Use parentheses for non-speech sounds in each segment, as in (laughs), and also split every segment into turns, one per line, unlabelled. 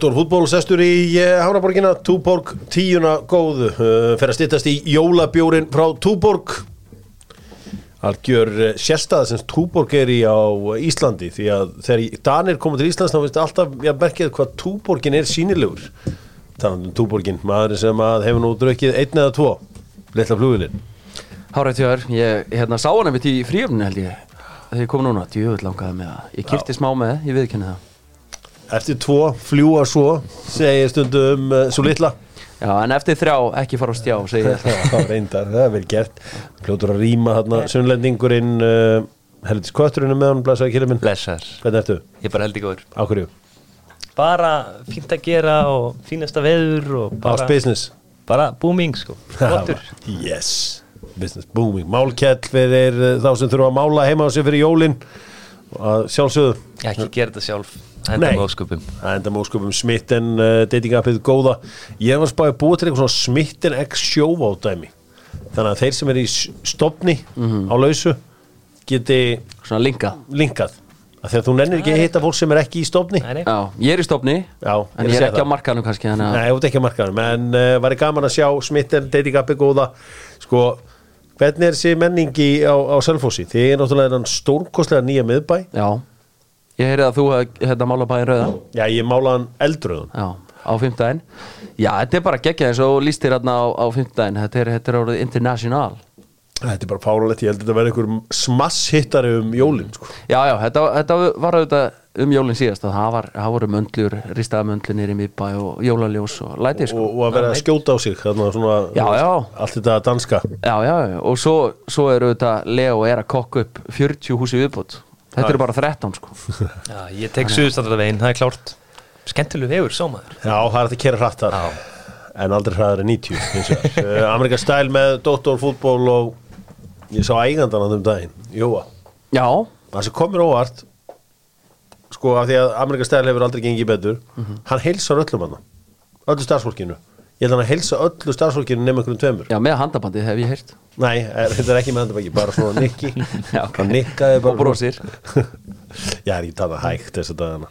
Dóttor fútból sestur í uh, Hánaborgina Túborg tíuna góðu. Uh, fer að styttast í jólabjórin frá Túborg. Algjör uh, sérstæða sem Túborg er í á Íslandi því að þegar Danir koma til Íslands þá finnst alltaf ég að merkja hvað Túborgin er sínilegur þannig um Túborgin, maður sem að hefur nú drukkið einn eða tvo. Litla flugilinn
Hárið tjóðar, ég hérna, sá hann einmitt í fríöfni held ég Þegar ég kom núna, djöfull langaði með það Ég kipti smá með, ég viðkenni það
Eftir tvo fljúa svo segir stundum uh, svo litla.
Já, en eftir þrjá, ekki fara á stjá, segi (laughs) ég.
Það var reyndar, það er vel gert. Pljótur að rýma þarna sunnlendingurinn uh, Helvitis Kötturinn er með hann blæsaði kýrið minn,
Blessar,
hvernig ertu?
ég er bara heldig góður.
Á hverju?
Bara fínt að gera og fínasta veður og bara,
business.
Bara booming sko. (laughs) Flottur.
Yes, business booming. Málkjell fyrir þá sem þurfa að mála heima á sig fyrir jólin. Að sjálfsögðu.
Ekki gera þetta sjálf Enda
Nei.
með óskupum
Það enda móskupum smitten uh, dating appið góða. Ég var spáðið búið til eitthvað svona smitten x sjóvá dæmi. Þannig að þeir sem er í s- stofni á lausu geti
Svona linka
linkað. Að þú nennir ekki að hitta fólk sem er ekki í stofni.
Já, ég er í stofni.
Já,
En
að
ég er ekki
það.
á markanum kannski að
Nei, út ekki að markaðum En uh, var gaman að sjá smitten dating appið góða. Sko, hvernig er þessi menningi á, á Selfossi? Þið er náttúrulega enn stórkostlega nýja miðbæ.
Já, ég heyrði að þú hef- hérna mála bæðin rauða
Já, ég mála hann eldröðun
Já, á fimmtudaginn. Já, þetta er bara geggjað eins og lístir hérna á, á fimmtudaginn. Þetta er, þetta er orðið international.
Þetta er bara fáralegt, ég held að þetta verði einhver smasshittari um jólin sko.
Já, já, þetta, þetta var auðvitað um jólinn síðast að það, var, það voru möndlur, ristaða möndlur nýri miðbæ og jólaljós og læti sko.
og, og að vera að skjóta á sig þarna, svona,
Já, já.
allt þetta danska.
Já, já, og svo, svo er auðvitað Leo er að kokka upp 40 húsi viðbót Þetta eru bara 13 sko.
Já, ég tek suðustandardavegin, það er klárt. Skemmtilegu vegur, sá maður
Já, það er að kera hratt þar. En aldrei hraðar en 90 hins vegar. (laughs) uh, Amerika stæl með doktorfútból og ég sá eigandan að þeim daginn Jóa,
Já,
það sem komur óvart sko af því að Amerika stæl hefur aldrei gengið betur hann heilsar öllum hann öllu starfsfólkinu ég held að hann heilsa öllu starfsfólkinu nema einhverjum tveimur.
Já, með handabandi hef ég heyrt.
Nei, er- þetta er ekki með handabæki, bara svona nikki. (laughs)
Já, ok.
hann nikkaði bara
Og brosir. (laughs)
Já, er ekki tala hægt þess að dagana.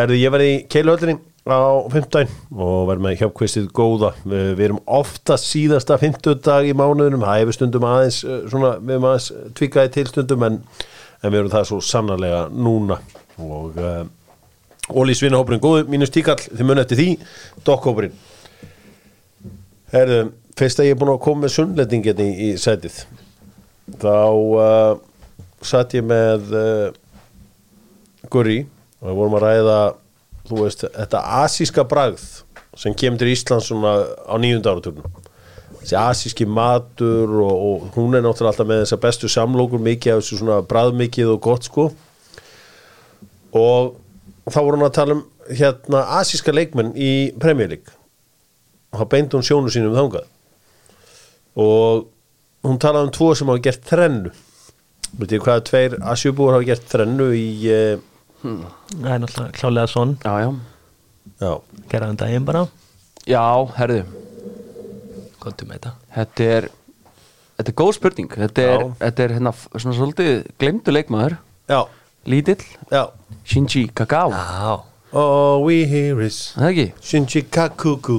Erðu, ég verði í Keiluhöllinni á 15 og verð með hjálpkvistið góða. Við, við erum ofta síðasta 50 dag í mánuðunum, það hefur stundum aðeins eh, svona, við erum aðeins tvíkaði til stundum en, en við erum það svo sannarlega núna. Og uh, Óli Svinahópurinn góðu, mínus tíkall þið munið eftir því, Dokkhópurinn Herðu, fyrst að ég er búin að koma með sunnlendingin í, í sætið þá uh, satt ég með uh, Guri og við vorum að ræða þú veist, þetta asíska bragð sem kemur til Íslands svona á nýjunda áraturnum þessi asíski matur og, og hún er náttúrulega alltaf með þessa bestu samlokur mikið af þessu svona bræðmikið og gott sko. Og þá voru hún að tala um hérna asíska leikmenn í League og þá beindi hún sjónu sínum þangað. Og hún talaði um tvo sem hafa gert þrennu. Veit ég hvað tveir asjubúar hafa gert þrennu í uh,
Það er náttúrulega klálega svon
Já, já,
Gerðaðum daginn bara.
Já, herðu.
Kontum með þetta.
Þetta er Þetta er góð spurning. Þetta er, þetta er hérna svona svolítið glemdu leikmaður.
Já,
Lítill.
Já.
Shinji Kagawa
Já,
All we hear is
Það ekki?
Shinji Kakuku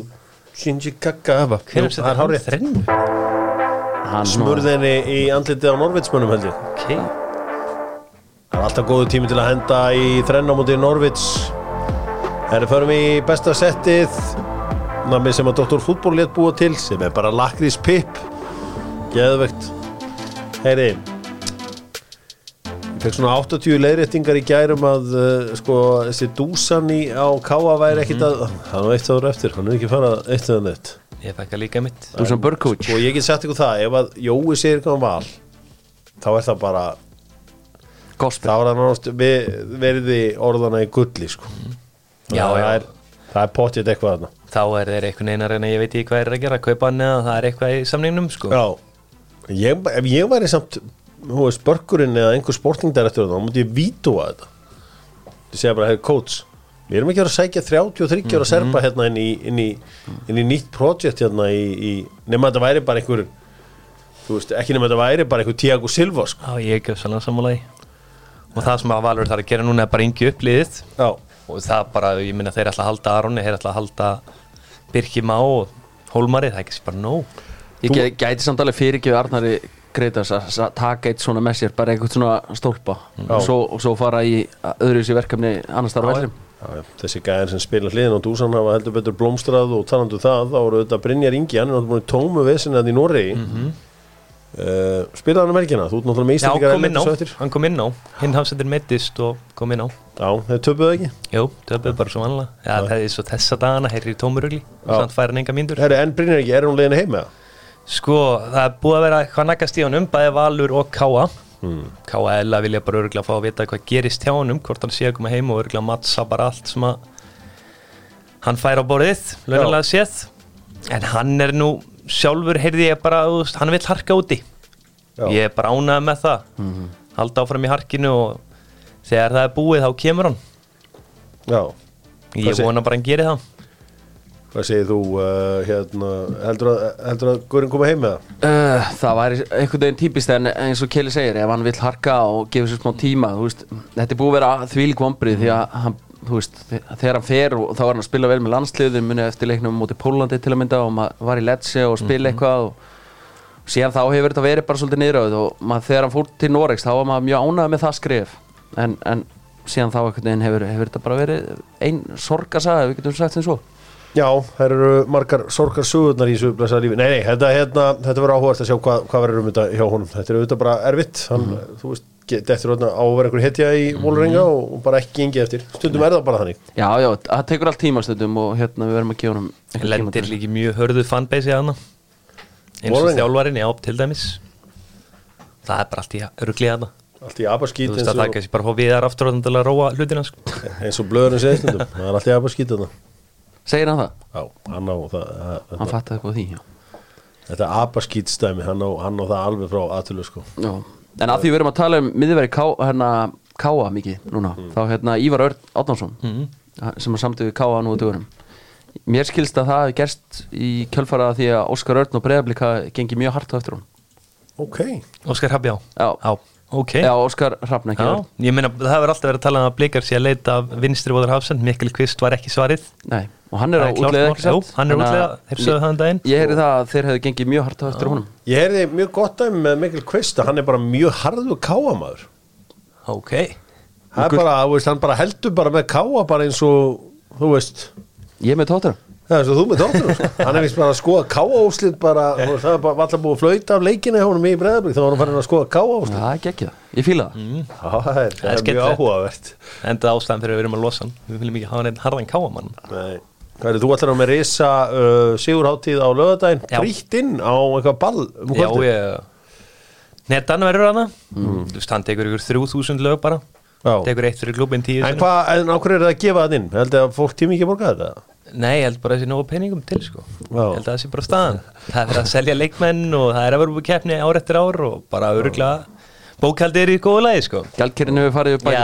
Shinji Kagawa Jú,
setja
það er
hann þrennu?
Smurðinni í andlitið á Norvitsmönnum held ég.
Ok,
Það er alltaf góðu tími til að henda í þrenna mútið Norvits Herri, förum í besta settið. Nami sem að Dr. Fútból létt búa til sem er bara Lakrís Pip Geðvegt Heyri fekk svona 80 leiðréttingar í gærum að uh, sko, þessi dúsan í á Káa væri ekkit að hann var eitt áður eftir, hann er ekki farað eitt eða neitt.
Ég fækka líka mitt.
Sem Burkovic
og ég get sagt ykkur það, ef að Jói segir eitthvað um val þá er það bara
Gospel.
þá er það náttúrulega verði orðana í gulli sko.
Já,
það
já.
er, það er potið eitthvað þarna.
Þá er þeir einhvern veginn að reyna, ég veit ekki hvað er að gera Kaupa hann eða það er eitthvað í samningnum sko.
Já, ég, ef ég væri samt hú veist, börkurinn eða einhver sportingdirektur þá múti ég vítúa þetta. Ég segja bara, hefur coach við erum ekki að að sækja 33 ára serpa hérna inn í, inn í, inn í nýtt projekt hérna í, í nema þetta væri bara einhver þú veist, ekki nema þetta væri bara einhver Tiago Silva sko.
Já, ég ekki svolítið sammálaði Og það sem að Valur þarf að gera núna er bara yngi upp liðið.
Já,
og það bara, ég minna þeir ætla að halda Aronni, þeir ætla að halda Birki Má og Hólmari, það er ekki bara nóg.
Ég ge- gæti samt alveg fyrirgjöf Arnari Greitas að að taka eitt svona með sér bara einhvern svona stólpa. Og svo, og svo fara í öðru sér verkefni annars þar á
já, þessi gæðin sem spila hliðin á dúsan hafa heldur betur blómstrað og talandu það þá eru þetta Brynjar Ingi, hann er náttúrulega tómu vesin að í Noregi. Mm -hmm. uh, spilaði hann um helgina, þú ert náttúrulega með
Já,
Íslandingar
kom inn á, hann kom inn á. Hinn hafsendir meittist og kom inn á.
Já, þeir töpuðu ekki?
Jú, töpuð bara svo vanlega Já, það er svo þessa dagana, heyri í tómurugli
Já.
Samt færi hann enga mínútur.
Herri, en Brynjar Ingi, er hún leiðin heim með það?
Sko, það er búið að vera hvað nakast í honum, bæði Valur og Káa
Hmm.
Káa Ella vilja bara örgulega fá að vita hvað gerist hjá honum, hvort hann sé að koma heim og örgulega mattsa bara allt sem að hann fær á borðið, launulega séð. En hann er nú sjálfur heyrði ég bara, hann vill harka úti.
Já.
ég er bara ánægð með það. Halda áfram í harkinu og þegar það er búið þá kemur hann.
Já,
ég
Hvað segir-
vona bara að hann geri það
hvað segir þú uh, hérna, heldur að, heldur að Guðurinn koma heim með það?
Uh, það væri einhvern veginn típist en eins og Kelly segir, ef hann vill harka og gefa sér smá tíma, þú veist þetta er búið að vera þvílík vombrið því að hann, þú veist, þe- þegar hann fer og þá er hann að spila vel með landsliðum, muni eftir leiknum mútið Pólandi til að mynda og maður var í Lecce og spila eitthvað og síðan þá hefur þetta verið bara svolítið niðröð og maður, þegar hann fór til Noregs þá var maður mjög ánægð með það skrif en, en síðan þá hefur, hefur þetta bara verið ein sorgasaga, við getum sagt sem svo
Já, það eru margar sorgar sögurnar í þessu blessaða lífi. Nei, nei, þetta, hérna, þetta verður áhugast að sjá hvað, hvað verður um þetta hjá honum. Þetta er auðvitað bara erfitt. Hann, þú veist, þetta eftir á að vera einhver hetja í Vólrenga og, og bara ekki gengið eftir. Stundum er það bara þannig.
Já, já, það tekur allt tíma stundum og hérna við verðum að gefa honum
lendir líki mjög hörðu fanbase í hana eins og
Vålerenga?
þjálfarinn, já, til dæmis það er bara allt í ruglið hana
Allt í abaskít
þú veist að það er kannski bara fá viðar aftur og til að róa hlutina sko.
eins og blöðurinn segir stundum. Það er allt í abaskít þarna.
Segir hann það?
Já, hann á það.
Hann
Þetta,
fattaði eitthvað því, já.
þetta abaskít stæmi, hann hann á það alveg frá aðtölu, sko.
já En að því við erum að tala um miðveri ká, hérna, Káa mikið núna þá hérna Ívar Örn Átnánsson sem er samtið við Káa nú á dögurum Mér skilst að það gerst í kjölfara því að Óskar Örn og Breiðablika gengi mjög hart á eftir hún
Ok.
Óskar Hafjá
Já.
já, ok.
Já, Óskar Hrafn ekki
ég meina það hefur alltaf verið að tala um að blikar sé að leita af vinstri vóðar hafsend. Mikkel Kvist var ekki svarið.
Nei, og hann er á
mál.
ekki satt?
Jú, hann er útleið, þeir sögðu það um daginn.
Ég heyri það að þeir hefðu gengið mjög hart á eftir honum.
Ég heyrði mjög gott dæmi með Mikkel Kvist að hann er bara mjög harður káamaður.
ok,
bara, veist, hann bara heldur bara með káa bara eins og, þú veist,
Ég með tóttur
Það er svo þú með tóttunum sko. Hann er vist bara að skoða káaúslit bara, það er bara alltaf búið að flauta af leikinu hjá honum í breðablík, þá var hann farin að skoða káaúslit
Það er ekki það, ég fíla það.
Já, það er, það er mjög áhugavert.
Enda ástæðan fyrir að við erum að losa hann við viljum ekki hafa neitt harðan káamann.
Nei. Hvað er þú að með risa uh, sigurháttíð á lögadaginn, frítt inn á eitthvað ball um
já, ég netan verður hana þú veist, hann tekur ykkur 3000 lög bara. Tekur eitt fyrir klubin 10
En hvað, en á hverju er það að gefa það inn? Heldur að fólk tími ekki að borga þetta?
Nei, ég held bara að það sé nógu peningum til sko. Ég held að það sé bara staðan. Það er að selja leikmenn og það er að vera búið keppni ár eftir ár og bara öruglega bókaldi er í góðu lagi sko.
Gjaldkerinn hefur farið upp
að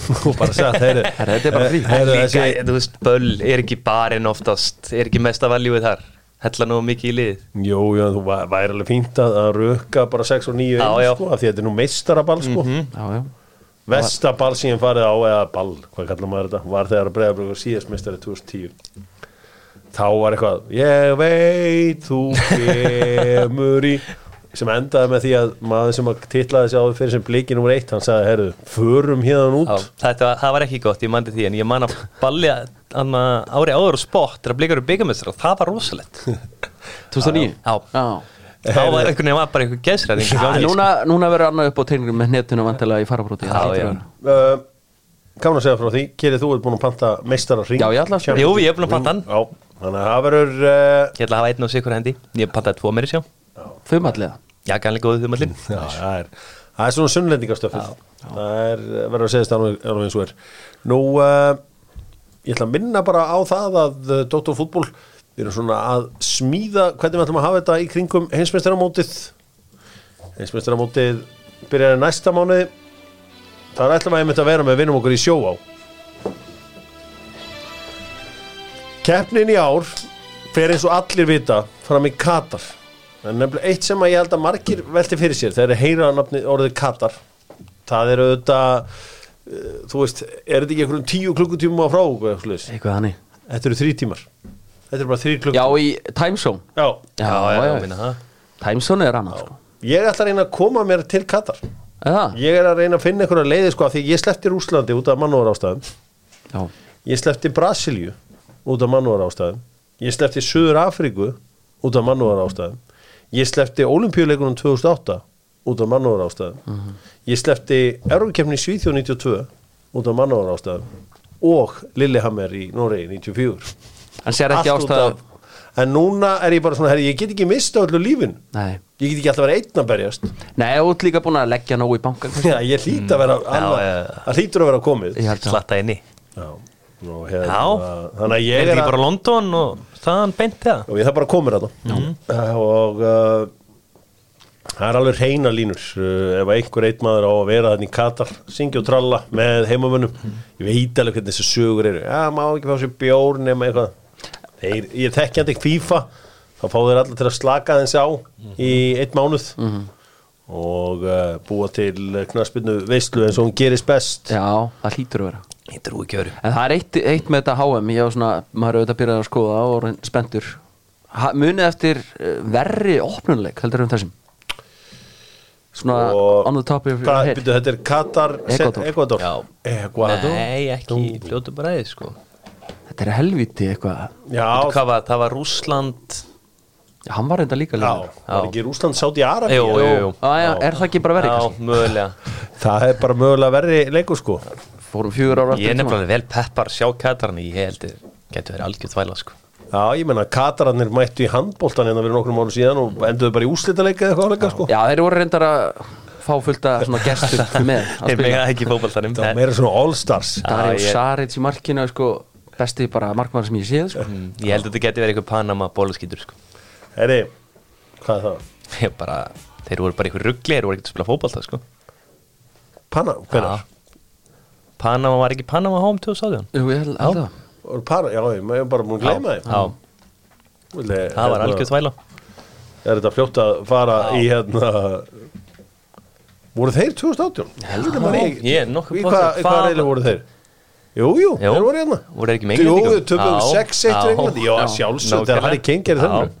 (laughs)
Herra, Þetta er bara frí.
Heyrðu,
Líka,
þessi-
þú veist, böll er ekki barinn oftast er ekki mesta valjúið þar. Hella nógu mikið í lið.
Jú, já, þú væ- væri alveg fínt að, að röka bara 6 og 9
Já,
inn,
já.
sko, af því að þetta er nú meistaraball, sko.
Já, já
Vesta ball sem ég farið á eða ball, hvað kallar maður þetta var þegar að breyðabröður síðast mistari 2010 þá var eitthvað ég veit þú kemur í sem endaði með því að maður sem að titlaði sig á fyrir sem bliki nummer eitt hann sagði, herru, förum hérna út.
Já, þetta, það var ekki gott, ég mandi því en ég man að anna, ári áður og spott þegar blikar eru byggamestrar og það var rosalegt. (laughs)
2009
Já. Þá var einhvern veginn var bara eitthvað geðsræðing
En núna, núna verður annað upp á tegningum með netinu vantilega í farabróti hlýtur
já.
að
uh, segja frá því, Kerið, þú ert búin að panta meistara hring
Já, ég ætla að segja.
Jú, ég er búin að panta hann.
Já, þannig að það verður uh,
ég ætla að hafa einn og sikur hendi. Ég pantaði tvo meiri sjá.
Þumallega.
Já, gæðanlega góðu þumallinn
Já, það er, það er svona sunnlendingastöfið Það er, verður að segja þetta alveg alveg eins og er. Nú, uh, ég ætla að minna bara á það að uh, Dóttor fútból við erum svona að smíða hvernig við ætlum að hafa þetta í kringum heimsmeistaramótið. Heimsmeistaramótið byrjar næsta mánuði. Það er ætlum að einmitt að vera með vinnum okkur í sjó á. Keppnin í ár fer eins og allir vita fram í Katar. Er nefnilega eitt sem að ég held að margir velti fyrir sér þegar heyra orðið Katar. Það er auðvitað uh, þú veist, er þetta ekki einhverjum tíu klukkutíma frá okkur eitthvað
hannig
Þetta eru þrý tímar Þetta eru bara þrý
Já,
klukkutímar
í timezone
Já.
Já, já, já.
minna það.
Timezone er annað sko.
Ég ætla að reyna að koma mér til Katar.
Eða?
Ég er að reyna að finna einhverja leiði sko Því ég sleppti Rúslandi út af mannúðar ástæðum
Já,
Ég sleppti Brasilíu út af mannúðar ástæðum Ég sleppti Suður Afríku út af mannúðar ástæðum Ég sleppti Olimpíuleikunum 2008 út af mannúðar ástæðum Ég sleppti Eurokefni Svíþjóð 92 út af mannúðar ástæðum og Lillehammer í Noregi 94
en sér ekki ástæða
En núna er ég bara svona, herri, ég get ekki mista öllu lífin
Nei,
Ég get ekki alltaf verið einn að berjast.
Nei, þú ert líka búin að leggja nógu í bankan
Já, ég hlýt að vera
já.
Það hlýtur að vera komið.
Að
Slatta inni.
Já, og hérna,
Já.
Þannig að
Er
ég er að
bara London og þaðan beint það
og ég það bara komir þetta og uh, það er alveg reyna línur. Uh, ef einhver eitt maður á að vera þannig í Katar syngja og tralla með heimamönnum. Ég veit alveg hvernig þessi sögur eru. Já, má ekki fá sér bjór nema eitthvað Þeir, ég þekkjandi ekki FIFA þá fá þeir allir til að slaka þeins á í eitt mánuð og uh, búa til knaspinu veislu eins og hún gerist best
Já, það hlýtur að vera
Ég trúi ekki öru
En það er eitt, eitt með þetta HM Ég var svona, maður er auðvitað byrjað að skoða og ha, Munið eftir eh, verri opnuleik heldur um þessum Svona
Og
on the top of your head
þetta er Katar
Ekvador.
Ekvador.
Já.
Ekvador.
Nei, ekki fljótu bara eða sko
Þetta er helviti eitthvað.
Hvað var, það var Rússland.
Já, Hann var reynda líka
já,
legur
var ekki Rúsland sátt í Arabi
Jú, jú, jú.
Já, já, er það ekki bara verri?
Já, (laughs)
Það er bara mögulega verri leikur sko.
Fórum fjögur ára
Ég er nefnilega vel peppar sjá Katarni Ég held að getur verið algjörð þvæla sko.
Já, ég menna Katararnir mættu í handbóltan en það verið nokkrum mánu síðan og enduðu bara í úslitaleika eða eitthvað áleika sko.
Já, þeir voru reyndar að fá fullt (laughs) að svona gestur með
Þeir mega ekki fótballtanum
Það meira svona all-stars.
Dario
Já, ég-
Saric í markinu sko, besti bara markmann sem ég séð sko.
Ég held að þetta geti verið eitthvað Panama bólaskýtur sko.
Herri, hvað er það? (laughs)
Ég bara, þeir voru bara eitthvað ruggli Þeir voru ekkert að spila fótballta sko.
Panna, hvernig?
Panama var ekki Panama Home 2018
Jú, ég held held það.
Já, ég maður bara múin gleyma þeim
Já,
Vildi-
það var
hérna,
algjörð þvæla.
Er þetta fljótt að fara í hérna Voru þeir 2018? Heldur maður
Já, ég er nokkuð
Í Hvað- reyli voru þeir? Jú, jú, þeir voru hérna.
Voru ekki með
Jú,
Englendingum?
töfum
Já,
6-1
já,
Englandi. Já,
já,
sjálfsög, þegar. Harry Kane gerir þennan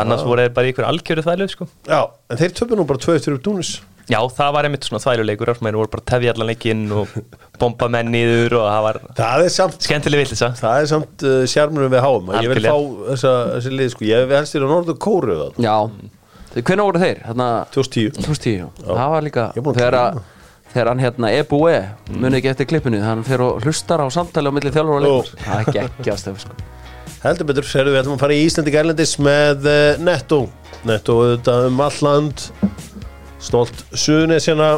Annars voru þeir bara í ykkur algjörðu þvælu sko.
Já, en þeir töfum nú bara 2-3 upp Túnis.
Já, það var einmitt svona þvæluleikur þeir voru bara að tefja allan leikinn og bomba menn niður og það var
Það samt
skemmtileg villisa
Það er samt uh, sjármunum við háum. Ég vil fá þessa, þessi lið sko. Ég hef helst þér á Norður Kóru það
Já, hvenær voru þeir? Þarna
2010
2010, já. það var líka
Er
þegar, hann hérna Ebue muni ekki eftir klippinu hann fer og hlustar á samtali á milli þjálfur og leikur það er ekki ekki aðstöf sko.
Heldur betur, serðu við ætlum að fara í Íslandi Gærlendis með uh, Netto. Netto auðvitað um alland Stolt Suðunesjana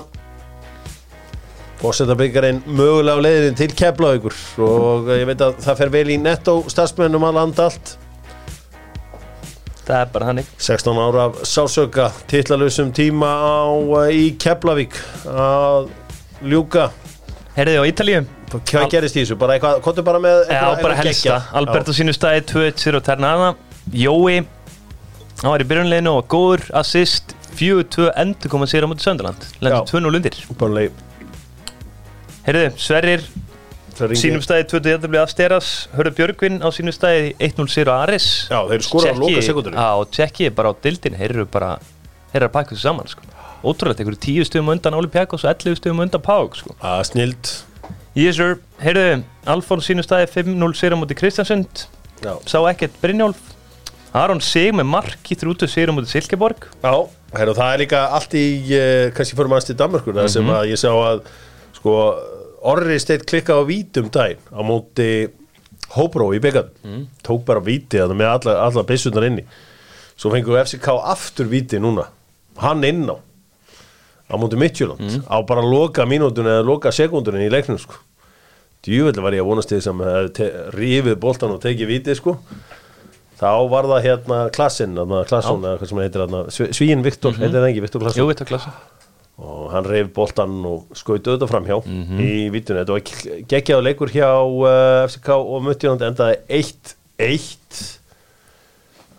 Fórsetabyggarinn mögulega á leiðin til Keflavíkur. Og uh, ég veit að það fer vel í Netto starfsmennum að landa allt
Það er bara hannig
16 ára sásöka titlalusum tíma á uh, í Keflavík að ljúka.
Herðið á Ítalíu?
Hvað gerist í þessu? Bara eitthvað, hvað bara með
Já, bara helsta Alberto sínu staði 2-1 og Ternana. Jói hann var í byrjunleginu og góður. Assist 4-2 endur koma sér á mútið Söndaland. Lendur 2-0 undir. Herðið, Sverrir sínum staði 2-2 jæftabli af Steras Hörður Björgvin á sínum staði 1-0 sér á Aris
Já, þeir skora á loka sekundunum
Já, og tjekki bara á dildin Þeir eru bara, þeir eru að pakka þessu saman sko. Ótrúlegt, einhverju 10 stöðum undan Olympiakos og 11 stöðum undan Pák sko.
að snild
Yes sir, heyrðu, Alfons sínum staði 5-0 sér á mútið Kristjansund. Sá ekkert Brynjólf. Aron Sig með mark í þrútu sér á mútið Silkeborg.
Já heru, það er líka allt í uh, kannski fyrir mannst í Danmarkur mm sem að ég sá að sko Orri steitt klikka á vítum daginn á móti Hóbró í byggan tók bara víti að með alla, alla byssunar inni. Svo fengur FCK aftur víti núna. Hann inn á á móti Midtjöland á bara loka mínútun eða loka sekundunni í leiknum sko. Djúveldi var ég að vonast að maður rífið boltan og tekið víti sko. Þá var það hérna klassin klassun eða hvað sem heitir hérna Svíin Viktor, heitir það ekki Viktor
Jú,
Klassun
veit að klassa
og hann reyf boltan og skaut auðvitað framhjá í vítunni, þetta var geggjaðu leikur hjá uh, FCK og Midtjöland endaði 1-1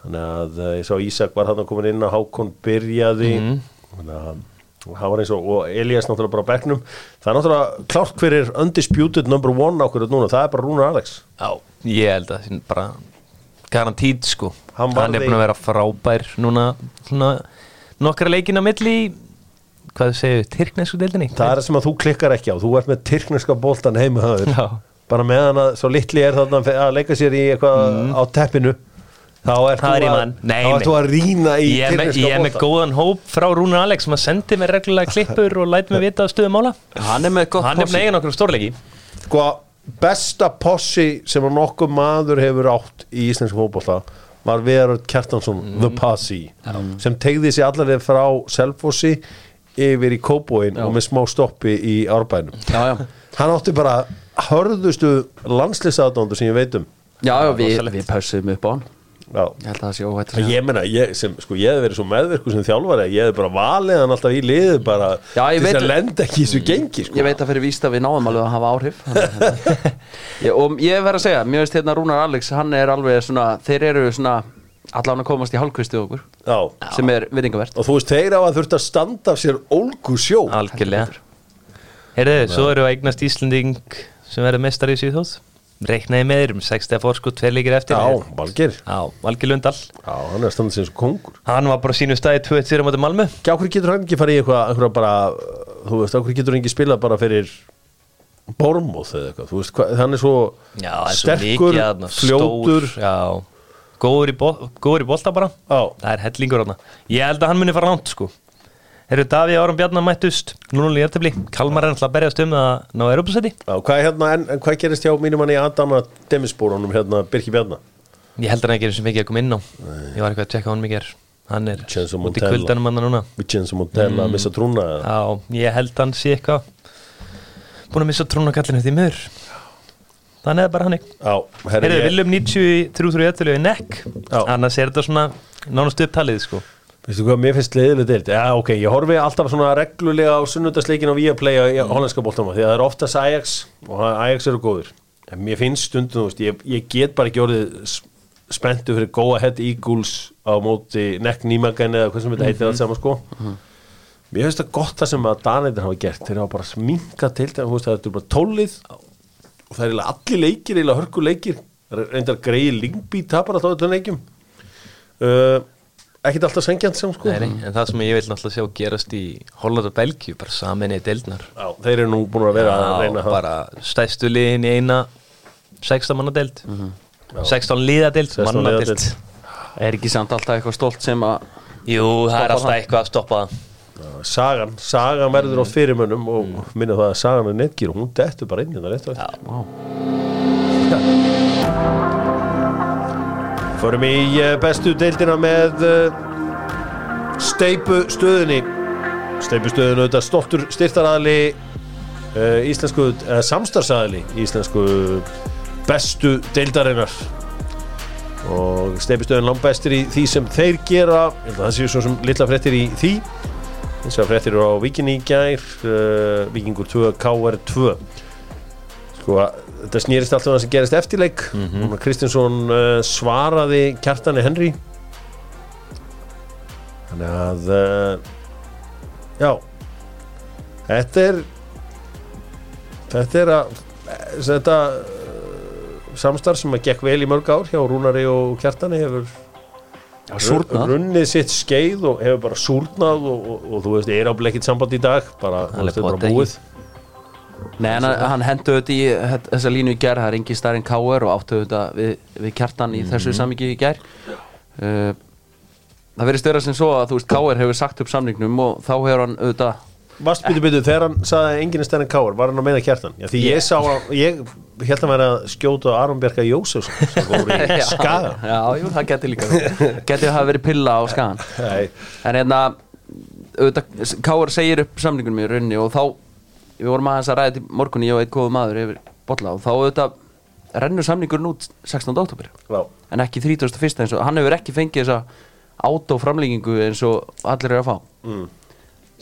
þannig að uh, ég sá Ísak var hann að koma inn að Hákon byrjaði. Þannig að hann var eins og, og Elias náttúrulega bara á bekknum. Það er náttúrulega klárt hver er undisputed number one ákveður núna, það er bara Rúnar Alex.
Já, ég held að það sé bara garantít sko.
Hann
Hann, er búin að vera frábær núna svona nokkra leikin á milli. í, hvað segir, Tyrknesku deildinni?
Það er það sem að þú klikkar ekki á, þú ert með tyrkneska boltan heima höfður
Já.
bara meðan að svo litli er þarna að leika sér í eitthvað á teppinu þá ert
Það er
þú að, rýna í
Ég er
tyrkneska
ég er með góðan hóp frá Rúnar Alex. Sem að sendi mér reglulega klippur og læti mig vita á stöðum mála.
Hann er með gott
Hann er
possi.
með eigin okkur stórleiki.
Sko, besta possi sem nokkuð maður hefur átt í íslensku fótbolta var Verður Kjartansson The Posse sem tegði sér allavega frá Selfossi yfir í Kóbóin og með smá stoppi í Árbænum.
Já, já,
hann átti bara hörðustu landsliðsadóndur sem ég veit um.
Já, já við, við pössum upp á hann.
Já.
Ég held að það sé óhætt að
Ég meina, ég, sem, sko, ég hef verið svo meðvirku sem þjálfari ég hef bara valið hann alltaf í liðu bara
Já,
til þess að lenda ekki í þessu gengi sko.
Ég veit að fyrir víst að við náðum alveg að hafa áhrif. (laughs) Ég, Og ég verð að segja, mér veist hérna Rúnar Alex Hann er alveg svona, þeir eru svona Allan að komast í hálfkvistu okkur
Já.
Sem er virðingavert
Og þú veist, þeir á að þurft að standa af sér ólgu sjó.
Algjörlega. Heyrðu, svo eru að eignast Íslanding sem verður mestari í Svíþjóð. Reiknaði með þér um 60 fórskot, tveir leikir eftir.
Já, Valgir
Já, Valgi Lundal.
Já, hann er að standa sem kongur.
Hann var bara á sínu staði 2-1 á móti Malmö.
Gjá, hverju getur hann ekki farið í eitthvað, eitthvað bara, þú veist, hverju getur hann ekki spilað bara fyrir Bormóð eða eitthvað, þú veist, hvað, hann er svo
Já, það er svo
sterkur,
mikið þarna,
fljótur.
stór, Já, góður í, góður í bolta bara.
Já,
Það er hellingur þarna. Ég held að hann muni fara langt sko. Herru Davíð Áram Bjarnar mættust. Núna í ertefli. Kalmar er alltaf að berjast um að ná Europasæti
já, hvað hérna, en, en hvað gerist hjá mínum hann í Adama Demisbóronum, hérna, Birki Bjarnar
Ég held að hann ekki er sem mikið að koma inn á. Ég var eitthvað að tjekka á hann mikið er Hann er út í kuldanum hann núna.
Montella eða?
Já, ég held að hann sé eitthvað Búin að missa trúnakallinu því miður Þannig er bara hannig
herri,
Viljum 93 í nekk. Annars er þetta svona nánast upptalið sko.
Veistu hvað, mér finnst leiðilegt deilt. Já, ok, ég horfi alltaf svona reglulega á sunnudagsleikin á Viaplay á í hollandska boltama því að það er oftast Ajax og Ajax eru góður en mér finnst stundum, veist, ég, ég get bara ekki orðið spenntu fyrir Go Ahead Eagles á móti Neck Nýmagan eða hvað sem þetta heitir allt saman sko. Mér finnst það gott það sem að Danættir hafa gert. Þeir hafa bara sminkað til veist, það er bara tólið og það er eiginlega allir leikir, eiginlega hörku leikir. Reyndar greiði Lingby tapar alltaf öllum leikjum. Uh, ekkert alltaf sengjant sem sko.
Nei, en það sem ég vil náttúrulega sjá gerast í Holland og Belgíu, bara saminni deildnar
Já, þeir eru nú búin að vera að
Já,
reyna það
bara stæstu liðin í eina 16 manna deild. 16 liða deild,
16
manna deild.
Er ekki samt alltaf eitthvað stolt sem að
Jú, það er alltaf eitthvað að stoppa það
Sagan, sagan verður á fyrirmönnum og minna það að sagan er netgýr og hún dettur bara inn í það rétt og eftir.
Vá.
Förum í eh, bestu deildina með uh, steipu stöðinni steipu stöðinu þetta stoltur styrtaraðli uh, íslensku, uh, samstarfsaðli íslensku bestu deildarinnar. Og steipu stöðin langt bestir í því sem þeir gera. Það séu svo sem litla fréttir í því eins og fréttir eru á Víkinni í gær uh, Víkingur 2, KR 2 sko þetta snýrist alltaf um það sem gerist eftirleik mm -hmm. Kristinsson uh, svaraði kjartani Henry. Þannig að uh, já þetta er þetta er að þetta uh, samstarf sem að gekk vel í mörg ár hjá Rúnari og kjartani hefur
Súrnað.
runnið sitt skeið og hefur bara súrnað og, og, og, þú veist, er ábleið ekkert samband í dag bara, þú veist, þetta er bara búið.
Nei, en hann- hann hendu þetta í þessa línu í gær, það er engin starf en KR og áttu þetta við, við kjartan í þessu sammingi í gær. Uh, Það verið störa sem svo að þú veist KR hefur sagt upp samningnum og þá hefur hann auðvitað
Vast byttu byttu, þegar hann saði að enginn er stærn en káar, var hann að meina kjartan? Já, því ég sá að, ég held að vera að skjóta Aron Bjarka Jósefsson sem voru í (laughs) skaga.
Já, jú, það geti líka Geti að hafa verið pilla á skagan En hérna Káur segir upp samningunum í rauninni og þá við vorum aðeins að ræða morgunni ég og einn góðu maður yfir bolla og þá auðvitað rennur samningurinn út 16. oktober
já,
en ekki 31. eins og hann hefur ekki fengið þessa átóframlíkingu eins og allir eru að fá
mm.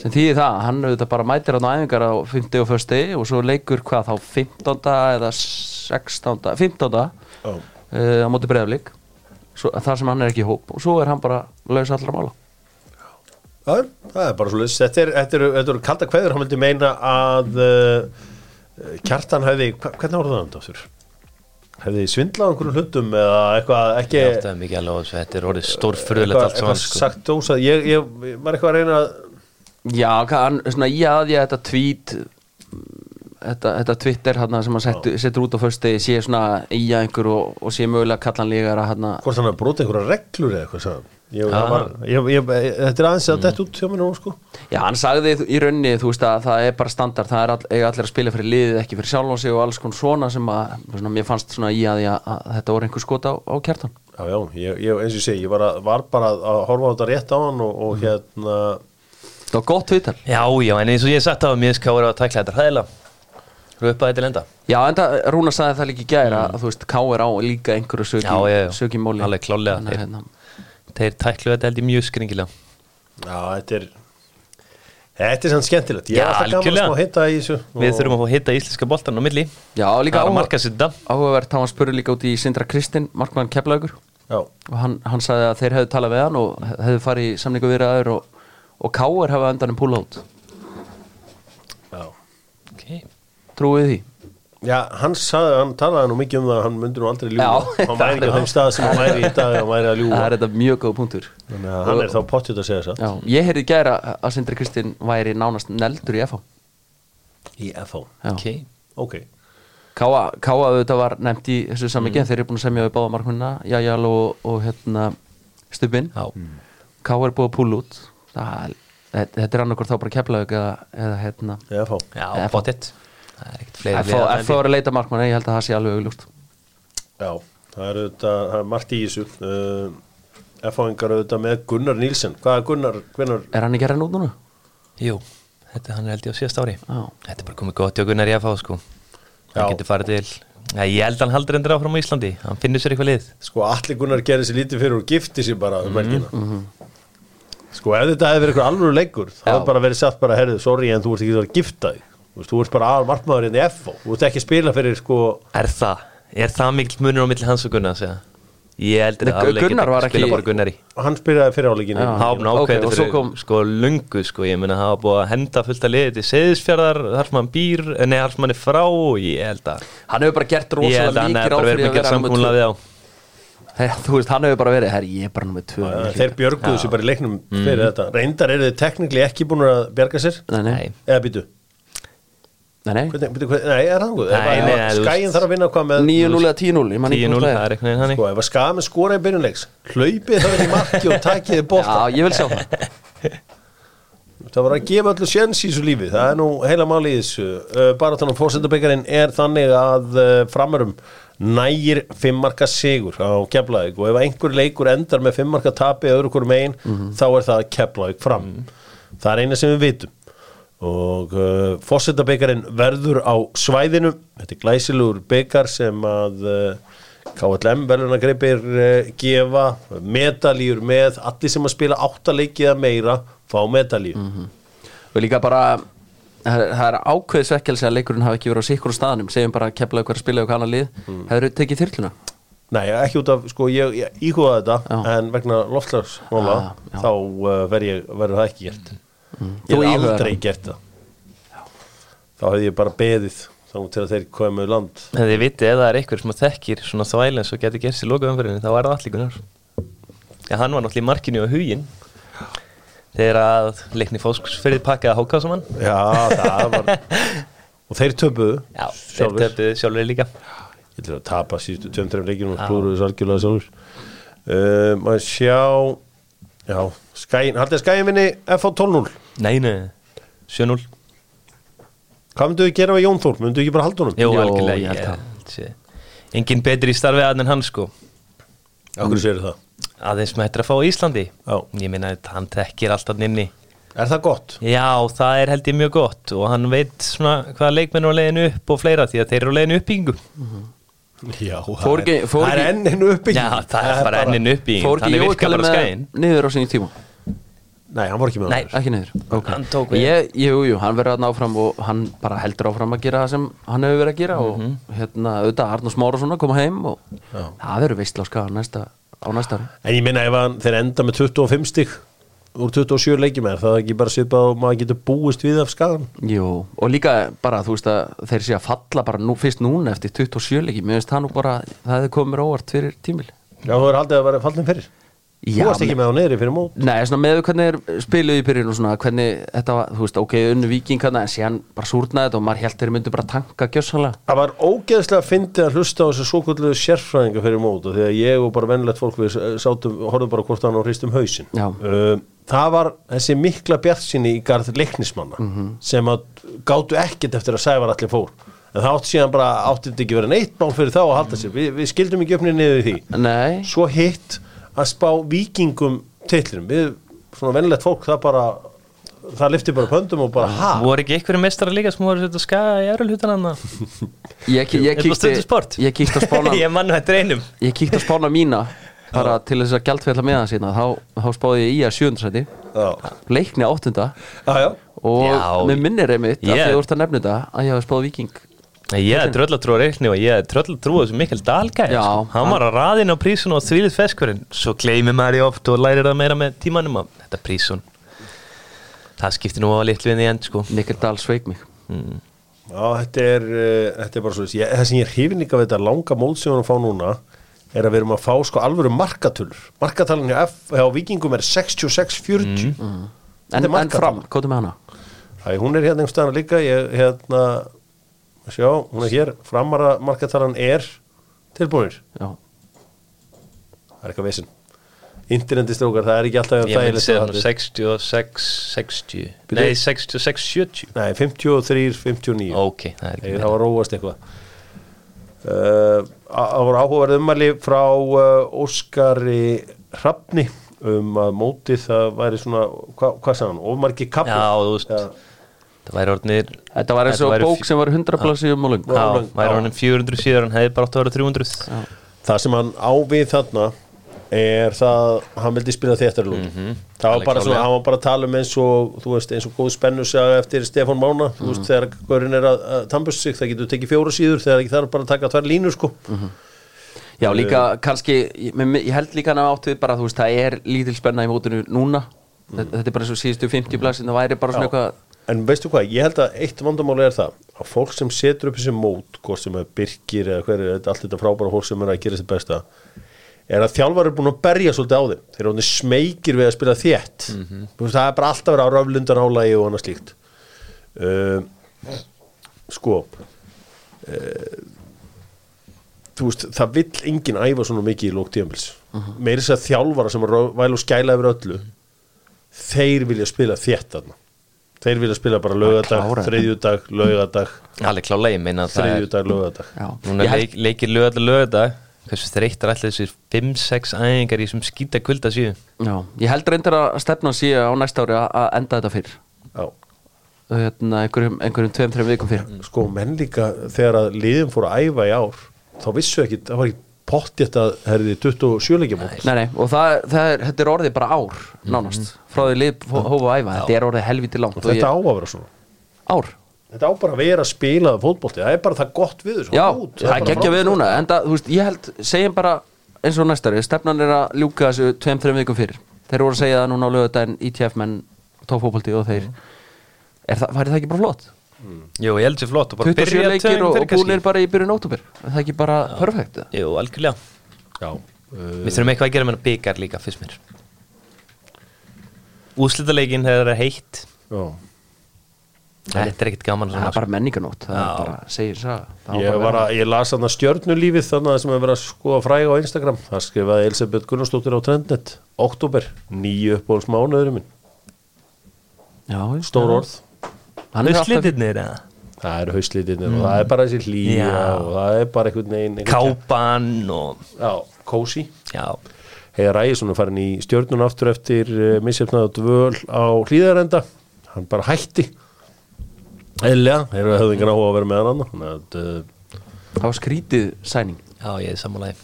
Sem þýðir það, hann auðvitað bara mætir hann á æfingar á 50 og 1. og svo leikur hvað þá 15. eða 16. 15.
já,
Uh, á móti breyðaflik þar sem hann er ekki í hóp og svo er hann bara laus allra mála
Já, það er bara svo list Þetta eru er, er, er kalda kveður, hann vildi meina að uh, kjartan hefði, hvernig voru það þetta? Hefði svindlað á einhverjum hlutum eða eitthvað ekki
Ég áttaði mikið alveg þetta er orðið
eitthvað,
allt saman
eitthvað
sko.
sagt ósað ég, ég var eitthvað að reyna að
Já, hann, svona í að ég þetta tweet þetta, þetta Twitter hana, sem hann settur, settur út á fösti sé svona í að einhver og, og sé mögulega kallan lígar að hana,
hvort hann að brota einhverja reglur eða eitthvað sagði hann. ég, var, ég, ég, Þetta er aðeins að þetta út hjá mér nú sko.
Já, hann sagði í rauninni, þú veist að það er bara standard, það er all, allir að spila fyrir liðið ekki fyrir sjálf sig og alls konar svona sem að, svona, mér fannst svona í að, ég, að þetta voru einhver skot á, á kjartan.
Já, já, ég, ég, eins og ég segi, ég var, að, var bara að horfa á þetta rétt á hann og, og hérna
Það var gott viðtal.
Já, já, en eins og ég sagt á mér skáður að tækla þetta upp að þetta lenda
Já, en það, Rúna sagði það líka í gæra að þú veist, K er á líka einhverju söki,
Já, já, já.
að,
Þeir-
hérna,
Þeir tæklu þetta held ég mjög skringilega.
Já, þetta er Þetta er sann skemmtilegt. Ég er alltaf gaman að smá hitta í þessu
Við þurfum að fá að hitta íslenska boltan á milli.
Já, líka
er að
áhugavert, hann spurði líka út í Sindra Kristinn, markmann Keflaugur og hann, hann sagði að þeir hefðu talað við hann og hefðu farið í samningu við aður og, og K.R. hefði endanum púla út
já.
Okay.
Trúið því?
Já, hann, sagði, hann talaði nú mikið um það að hann myndi nú aldrei ljúga.
Já,
hann væri ekki á (laughs) þeim stað sem hann væri í dag hann væri að ljúga.
Það er þetta mjög góð punktur.
Þannig að hann er þá pottið að segja það
Já, ég heyrði gæra að Sindri Kristinn væri nánast neldur í FH
í FH
ok.
Ok,
Káa, Káa auðvitað var nefnt í þessu
Mm.
samvikið þeir eru búin að semja við báða markmannina Jajal og, og hérna Stubin
Já,
Káa er búið að púla út það, þetta er annarkor þá bara keflaug eða, eða hérna
í FH
já Það er fleiri
FH FH er að leita markmanna, ég held að það sé alveg augljóst.
Já, það er auðvitað það er margt í þessu. Uh, FH-ingar auðvitað með Gunnar Nílsen hvað er Gunnar, Gunnar
Er hann ekki að renna út núna?
Jú, þetta hann er held ég á síðast ári.
Já.
Þetta er bara komið gott hjá Gunnar í að fá sko. Hann getur farið til Já, ég held að hann haldur endur áfram á Íslandi. Hann finnur sér eitthvað lið.
Sko allir Gunnar gerði sér lítið fyrir og gifti sér bara um helgina sko ef þetta hefði verið eitthvað alvöru leikur það
Já.
hefði bara verið sagt bara herrið, sorry en þú ert ekki að gifta þig Þú veist, þú ert bara aðal markmaður hérna í FH þú ert ekki að spila fyrir sko
Er það? Er það mikill munur á milli hans og Gunnar segja? Ég heldur að
Gunnar var ekki-
Gunnar
hann spilaði fyrir áleikinu
Já.
Háfn
ok,
ákveði
og svo kom-
sko lungu sko Ég meina það var búið að henda fullt að liði til Seyðisfjörðar Þar sem hann býr, nei þar sem hann er frá Ég held að
Hann hefur bara gert rosalega mikið ráð Þú veist, hann hefur bara verið, herri, ég er bara nummið tvö.
Já, þeir björguðu sér bara í leiknum
Mhm.
fyrir þetta. Reyndar eru þið teknikli ekki búin að bjarga sér?
Nei, nei,
eða býtu,
nei, nei.
hvernig, býtu hvað, nei, er það góð
Nei, nei, þú
skæin þarf að vinna hvað með
9-0 eða 10-0 ég man ekki
10-0,
hvort
það er. eitthvað hann
sko, ef að skami skora í byrjunleiks hlaupið það inn í marki og takið þið bótt
Já, ég vil sjá það. (laughs)
Það var að gefa öllu sjens í þessu lífi það er nú heila máli í þessu. Uh, bara þannig að fórsendabyggjarinn er þannig að uh, framarum nægir fimmarka sigur á keflaðik og ef einhver leikur endar með fimmarka tapi öðru hverju megin þá er það keflaðik fram. Það er eina sem við vitum. Og uh, fórsendabyggjarinn verður á svæðinu. Þetta er glæsilegur byggar sem að uh, KLM verðunagreipir uh, gefa medaljur með. Allir sem að spila áttaleikið að meira fá medalju
og líka bara það er- það er ákveð svekkelsi að leikurinn hafi ekki verið á sikkur staðanum segjum bara að kepla ykkur að spila ykkur annar lið. Mm. hefur þau tekið þyrluna?
Nei, ekki út af, sko, ég, ég íhugaði þetta
Já.
en vegna loftslagsmála
Ah,
þá uh, verður það ekki gert.
Þú
Ég hef aldrei gert það. Þá hefði ég bara beðið þá til að þeir komu í land.
En þið vitið, ef það er einhver sem að þekkir svona þvæl eins og getur gert sér lokaðum fyrir þá er það allir Já, hann var náttúrulega í markinu á huginn þegar að leikni fóskursferðið pakkaði háká saman.
Já, það var (laughs) og þeir töpuðu
Já, þeir
sjálfur
töfðu sjálfur líka.
Ég ætla að tapa síðustu tveim, þreim leikjum og klúruðu þessu algjörlega sjálfur uh, maður sjá já, skæin, haldið skæin vinni FH 12-0
Nei, nei, 7-0
Hvað myndu við gera við Jón Þór? Myndu við ekki bara halda honum?
Jó,
algjörlega, Engin betri í starfið að en hann sko.
Akkur séu það
Aðeins með þetta að fá á Íslandi
Já.
Ég meina að hann tekkir alltaf nynni
Er það gott?
Já, það er held ég mjög gott og hann veit svona hvaða leikmenn er á leiðinu upp og fleira því að þeir eru á leiðinu uppbyggingu
Já,
Fór
það er,
fór
það er
ekki-
enninu uppbygging
Já, það er bara enninu uppbygging
fór ekki
Þannig
Kalli
bara
með
skæin
niður á sinni tíma
Nei, hann var ekki með
Nei.
okkur.
ekki niður okay. Ég, jú, jú, hann verður að áfram og hann bara heldur áfram að gera það sem hann hefur verið að gera
Mhm.
og hérna auðvitað Arnur Smárasson að koma heim og það verður skaga næsta, á næsta ári.
En ég minna ef þeir enda með 25 stig úr 27 leikjum er það ekki bara svipað og maður getur búist við af skagan
Jú, og líka bara, þú veist að þeir sé að falla bara nú, fyrst núna eftir 27 leiki, mér finnst það nú bara það hefði komið mér óvart fyrir tímil
Já, þú er haldið að vera fallin fyrir Þú varst ekki með á neyri fyrir mót.
Nei, svona með hvernig þeir spiluðu í byrjun og svona hvernig þetta var, þú veist, ok, unnu viking en síðan bara súrnaði þetta og maður held þeir myndu bara tanka gjössanlega
Það var ógeðslega fyndið að hlusta á þessu svo kvöldu sérfræðinga fyrir mót og því að ég og bara vennlegt fólk við sátum, horfum bara hvort hann og hristum hausinn.
Já.
Uh, Það var þessi mikla bjartsinni í garð leiknismanna
Mhm.
sem að gátu ekkert eftir að sævar allir fór. En það átti síðan bara átti þetta ekki verið neitt mál fyrir þá að halda sér. Við, við skildum ekki öfnið niður í því.
Nei,
svo hitt að spá vikingum titlinum. Við, svona vennlegt fólk, það bara það lifti bara pöndum og bara ha?
Voru ekki einhverju mestara líka sem voru að skaga í erulhutan hann (laughs)
ég, ég,
sport?
ég kíkti á spána (laughs)
ég mann þetta reynum
ég kíkti á spána mína (laughs) bara til þess að gjaldfella með það sína þá, þá spáði ég í að sjöundarsæti
já,
leikni áttunda.
Já, já.
og
Já.
með minnir einmitt yeah. að því þú ert að nefna þetta að ég hafi spáð viking
ég hef tröllatrú að reikni og ég hef tröllatrú að þessu Mikkel Dahlgæð sko. hann var að raðina á prísun og þvílið feskurinn. Svo gleymir maður í oft og lærir það meira með tímanum að þetta prísun það skiptir nú á litlu inn í end sko.
Mikkel Dahl sveik mig.
Já, þetta er, uh, þetta er bara svo ég, það sem ég er líka við þetta langa mót sem við erum að fá núna er að við erum að fá sko alvöru markatölur. Markatalinn hjá, F, hjá vikingum er 66-40
en,
Þetta er
en
markatala.
fram, kóttu með hana?
Æ, hún er hérna einhvers staðar líka. Ég, hérna, sjá, hún er hér. Framara markatalan er tilbúinir,
já,
það er eitthvað vesinn internetistrókar, það er ekki alltaf
ég myndi segja hann
að-
66 60
Bíddu.
nei 66 70
Nei, 53, 59
ok, það er ekki meira.
hafa róast eitthvað. Uh, Það voru áhugaverð ummæli frá uh, Óskari Hrafni um að mótið það væri svona hva, hvað sagði hann, ofmargi kapla
Já, þú veist. Það væri orðnir
þetta var eins og bók sem var 100 plassi um og lung
Já.
Já, væri orðin 400 síðar hann hefði bara átt að vera 300
það sem hann ávið þarna er það, hann vildi spila þetta lúti
Mhm.
það var bara svona, var bara að tala um eins og þú veist, eins og góð spennu segja eftir Stefán Mána, þú
Mhm.
veist, þegar gaurinn er að, að tambust sig, það getur tekið fjóra síður þegar ekki þarf bara að taka tvær línur sko.
Já, líka kannski, ég, held líka hann að áttu bara, þú veist, það er lítil spenna í mótinu núna. Þetta, þetta er bara eins og síðustu 50 plassin það væri bara svona eitthvað
En veistu hvað, ég held að eitt vandamáli er það að fólk sem setur upp þessi mót hvort sem er Birkir eða hver er allt þetta frábæra fólk sem er að gera þessi besta er að þjálfar er búin að berja svolítið á þeim. Þeir eru smekir við að spila þétt. Mm veist, það er bara alltaf verið á röflundar álægi og annað slíkt. Uh, sko uh, þú veist, það vill enginn æfa svona mikið í lók tíðanbils uh -huh. meiri þess að þjálfara sem er væl og skæla yfir öllu þeir vilja spila þétt þarna þeir vilja spila bara
þetta.
þriðjudag, laugadag
alveg klálega, ég meina að það er
þriðjudag, laugadag
já,
núna leik, leikir lögða lögða hversu þreyttar allir þessir 5-6 æfingar í þessum skýta kulda síðu
já, ég held reyndar að stefna sé á næsta ári að- enda þetta fyrr.
Já.
hérna, einhverjum, einhverjum tveim, þreim vikum fyrr.
Sko menn líka þegar að liðin fór að æfa í ár þá vissu ekki, það var ekki pottjætt að herði 27 leikjamót
Nei, nei, og það, það er, þetta er orðið bara ár nánast, frá því lið hó- hófu að æfa. Þetta er orðið helviti langt
og
og
þetta
ég,
á að vera svona.
Ár.
Þetta á bara að vera að spila fótbolti, það er bara það gott við
Já,
út,
það
bara
geggja við núna. En það, þú veist, ég held, segjum bara eins og næstari, stefnan er að ljúka þessu tveim, þreim vikum fyrir. Þeir voru að segja það núna á lögudaginn ITF menn tófópolti og þeir. Er það, væri það ekki bara flott?
Jú, ég held sér flott og bara
27
byrja
leikir og, og búinir bara í byrjun óttúber er það ekki bara perfekt?
jú, algjörlega.
Uh,
við þurfum eitthvað að gera með að byggar líka fyrst mér. Það er heitt.
Já.
þetta er ekkert gaman
Það er bara menninganót, það er það. Það
Ég, að, ég las þarna stjörnulífið þannig að sem er verið að skoða fræga á Instagram. Það skrifaði Elisabeth Gunnarsdóttir á Trendnet oktober, nýju
já.
stór orð
Hann er
úslitinnir eða?
Það eru hauslitinir og það er bara þessi hlýja og það er bara einhvern veginn
kápan og
Já, kósi
já,
Heiðar Ægisson er farin í stjörnun aftur eftir uh, missefnaðu dvöl á hlýðarenda hann bara hætti. Eðlega, þeir eru höfðingar á að vera með hann þannig að, uh,
Það var skrítið sæning.
Já, ég er sammálaði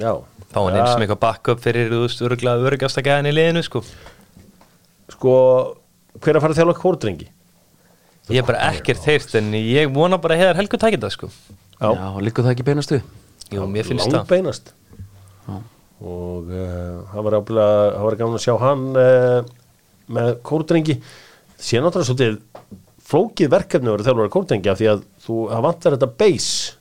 já.
Fá hann eins sem eitthvað backup fyrir þú veist, örgulega örgast að gæðan í liðinu sko.
Sko, hver er að fara að þjálfa hvordrengi?
Ég er bara ekkert heyrt en ég vona bara að heiðar helgur tækir það sko.
Já,
Já, líka það ekki beinast við?
Jú, mér finnst það.
langbeinast og uh, það var var gaman að sjá hann uh, með kórdrengi. Sé náttúrulega svolítið flókið verkefni að vera þjálfur kórdrengi af því að þú vantar þetta base.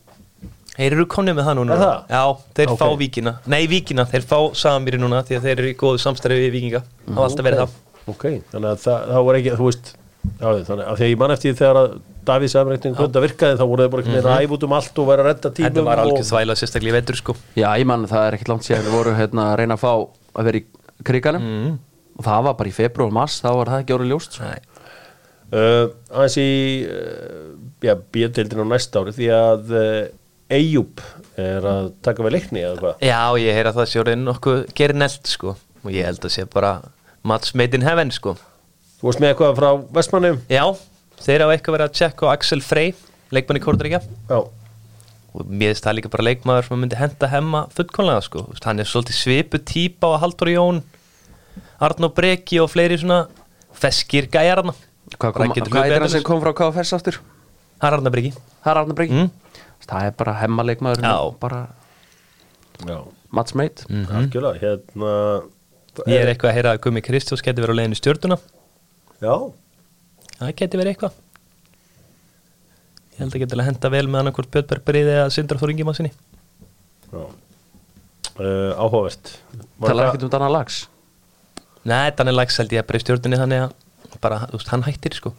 Þeir eru komnið með það núna.
Það?
Já, þeir
Ok.
fá víkina. Nei, víkina, þeir fá Samiri núna Því að þeir eru í góðu samstæri við víkinga. Það var alltaf verið það.
Ok, þannig að það, það var ekki þú veist, já, þannig að því að ég man eftir þegar að Davís Efræktin kvölda virkaði þá voru þeir bara ekki meira að æfa út um allt og vera að redda tímum
Þetta var
og,
algjör þvæla sérstaklega í vetur sko.
Já, ég man það er ekkert langt síðan við vorum hérna, að reyna að fá að vera í kriganum.
Mm.
og það var bara í februar og mars, þá var það ekki orðið ljóst sko.
Nei.
uh, í uh, já, bíðdeildin á næsta ári því að uh, Eyjúb er að taka við leikni eða hvað?
Já, ég heyra það sé orðin nokkuð gerir nelt sko. Og ég held að sé bara Match made in heaven sko
Þú varst með eitthvað frá Vestmannum?
Já, þeir hafa eitthvað verið að tjekka á Axel Frey Leikmann í Kortríkja
Já,
og mér finnst það líka bara leikmaður sem myndi henda hemma fullkonlega sko. Hann er svolítið svipu típa á Haldur Jón Arnó Breki og fleiri svona feskir gæjarna
Hvað, kom, hvað er það sem kom frá KFS aftur?
Það er Arna Breki.
Það er Arnar Brygg
mm.
Það er bara hemmaleikmaður
Já.
bara Mats Mate
algjörlega hérna
Ég er eitthvað að heyra að Gumi Kristjós geti verið á leiðinu stjórnuna
Já,
Það geti verið eitthvað. Ég held að geti að henda vel með annarkvort Björnberg Breiði eða Sindra Þóringi Massinni
já. Uh, Áhugavert.
Talar
það-
ekkert um Dana Lags
Nei, Daniel Lax held ég að breið stjórnunni þannig að bara, þú veist, hann hættir sko.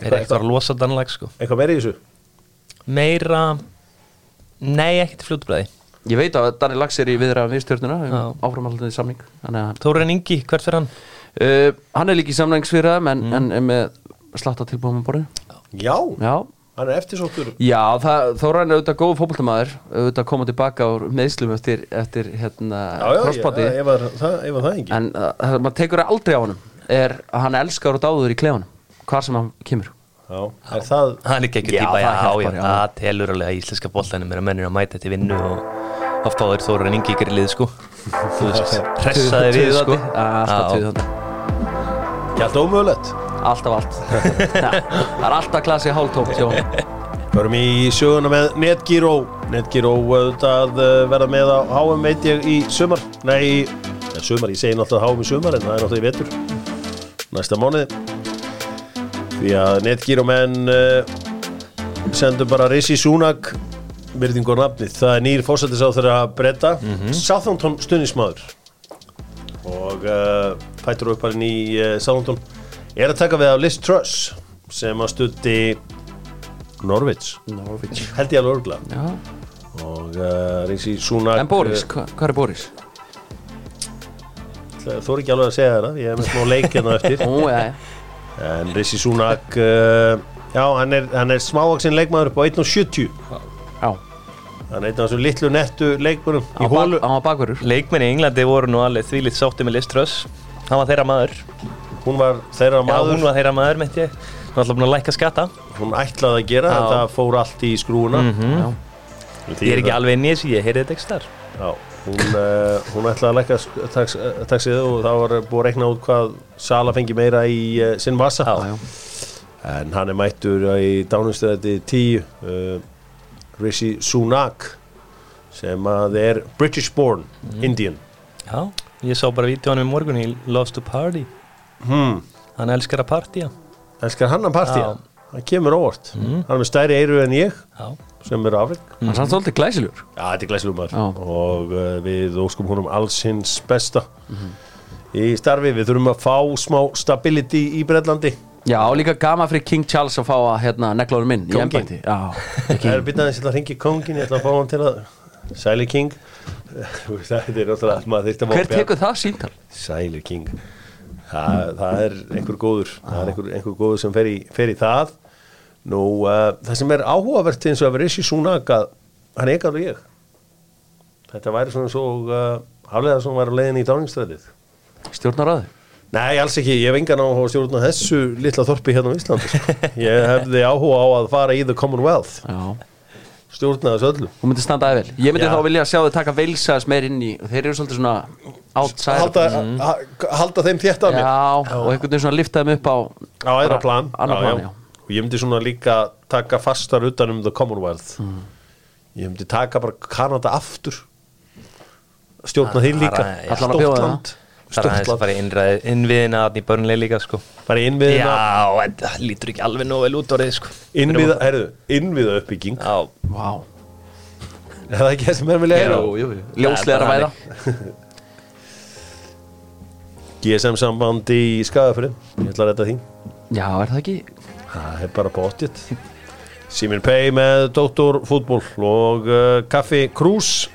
Er eitthvað að losa Daniel Lax sko?
Eitthvað meira í þessu?
Meira Nei, til fljótbræði
Ég veit að Dani Lags er í viðra við stjórnuna
Já.
áframhaldandi samning Þannig
hann?
uh, Hann er líka í samningsfyrir en, en er með slatta tilbúum á borðinu
Já,
Já,
hann er eftirsóttur.
Já, það, Þóran er auðvitað góð fótboltamaður auðvitað að koma tilbaka úr meðslum eftir, eftir hérna,
ég, var, það, það ekki
en uh, það maður tekur aldrei á honum er að hann elskar og dáður í klefanum hvar sem hann kemur.
Já, er það
Hann er ekki ekki
Já,
típa, já,
það
já,
já,
það telur alveg að íslenska boltanum er að mennir að mæta til vinnu og þá fáður Þóren Ingi ykkur í lið sko. Þú veist, (laughs) pressaði við sko.
Alltaf
Já.
tuðandi
alltaf ómögulegt.
Alltaf allt. (laughs) Það er alltaf klassi honum
Förum í söguna með Netgyro Netgyro auðvitað uh, verða með á HM veit ég í sumar. Nei, ja, sumar, ég segi náttúrulega HM í sumar en það er náttúrulega í vetur. Næsta mánuði. Því að Netgyro menn uh, sendu bara Rissi Súnak virðingur nafnið, það er nýr fósættis á þeirra breyta Southampton stuðnismadur og uh, upp hann í uh, Southampton er að taka við af Liz Truss sem að studi Norvits held ég alveg örgla
Já.
og uh, Rísi Súnak
En Boris, hva, hvað er Boris?
uh, þú er ekki alveg að segja það ég hef með smá leik hérna eftir (laughs)
Ó, já, já.
en Rísi Súnak uh, já, hann er, er smávaksinn leikmaður upp á 1.70
já
hann er einn af þessum litlu nettu leikmörum í hólu
var bakverður
Leikmenn í Englandi voru nú alveg þvílitt sátti með Liz Truss. Hann var þeirra maður.
Hún var þeirra
Já,
maður.
hún var þeirra maður, meinti ég. Hún var alltaf búin að lækka skatta.
Hún ætlaði að gera
Já.
en það fór allt í skrúuna.
Já.
Því
Ég er ekki
það-
alveg inn í þessu, ég heyrði þetta ekki þar
Já, hún, uh, (laughs) hún ætlaði að lækka sk- tax- eh, taxið og það var búið að rekna út hvað Sala fengi meira í uh, sinn vasa.
Já.
en hann er mættur í dánumstöði 10 uh, Rishi Sunak sem að er British born Indian.
Já, ég sá bara vídeoanum í morgun í Loves to Party.
Hmm.
Hann elskar að partía.
Elskar hann að partí
Já.
það kemur óvart. Hann er með stærri eiru en ég
Já,
sem er afrik
Hann er svolítið glæsilegur.
Já, þetta er
Já.
og uh, við óskum húnum alls hins besta í starfi, við þurfum að fá smá stability í Breitlandi
Já, líka gaman fyrir King Charles að fá að hérna, negla honum inn í Já,
Það er ég ætla að ringi kongin, ég ætla að fá hann til að Sæli King. Þetta er náttúrulega maður þyrfti að
Hver tekur það síntal?
Sæli King. Það, það er einhver góður það er einhver, einhver góður sem fer í, fer í það. Nú, uh, það sem er áhugavert eins og að vera Rishi Sunak að hann er ekki alveg ég. Þetta væri svona svo uh, haflega sem var á leiðin í dáningstræðið
Stjórnaráði
Nei, alls ekki, ég hef engan áhuga á að stjórna þessu litla þorpi hérna á Íslandi sko. (laughs) Ég hefði áhuga á að fara í the Commonwealth.
Já.
Stjórna þessu öllu.
Hún myndi standa aðeins vel Ég myndi
Já.
þá vilja sjá þau taka veilsæðis meir inn í og Þeir eru svolítið svona outside
halda, ha- halda þeim þétt að mér.
Já, og einhvern veginn svona lifta þeim upp á
á aðra plan,
Annar plan, já.
og ég myndi svona líka taka fastar utan um the Commonwealth.
Mm.
ég myndi taka bara Kanada aftur. Stjórna því líka.
Það er-
það.
Er aðeins að fara í innræði- innviðina í börnlega líka sko.
Bara innviðina.
Já, en það lítur ekki alveg nóg vel út orðið sko.
Innviða, herðu, innviða uppbygging
Já,
Vá.
Er það ekki það sem er með leira
jú, jú. Ljóslegar að væða. (laughs)
GSM samband í Skagafri ég ætla að rætta því.
Já, er það ekki?
Það er bara bóttið Simin Pay með Dóttor fútból og uh, Kaffi Krús.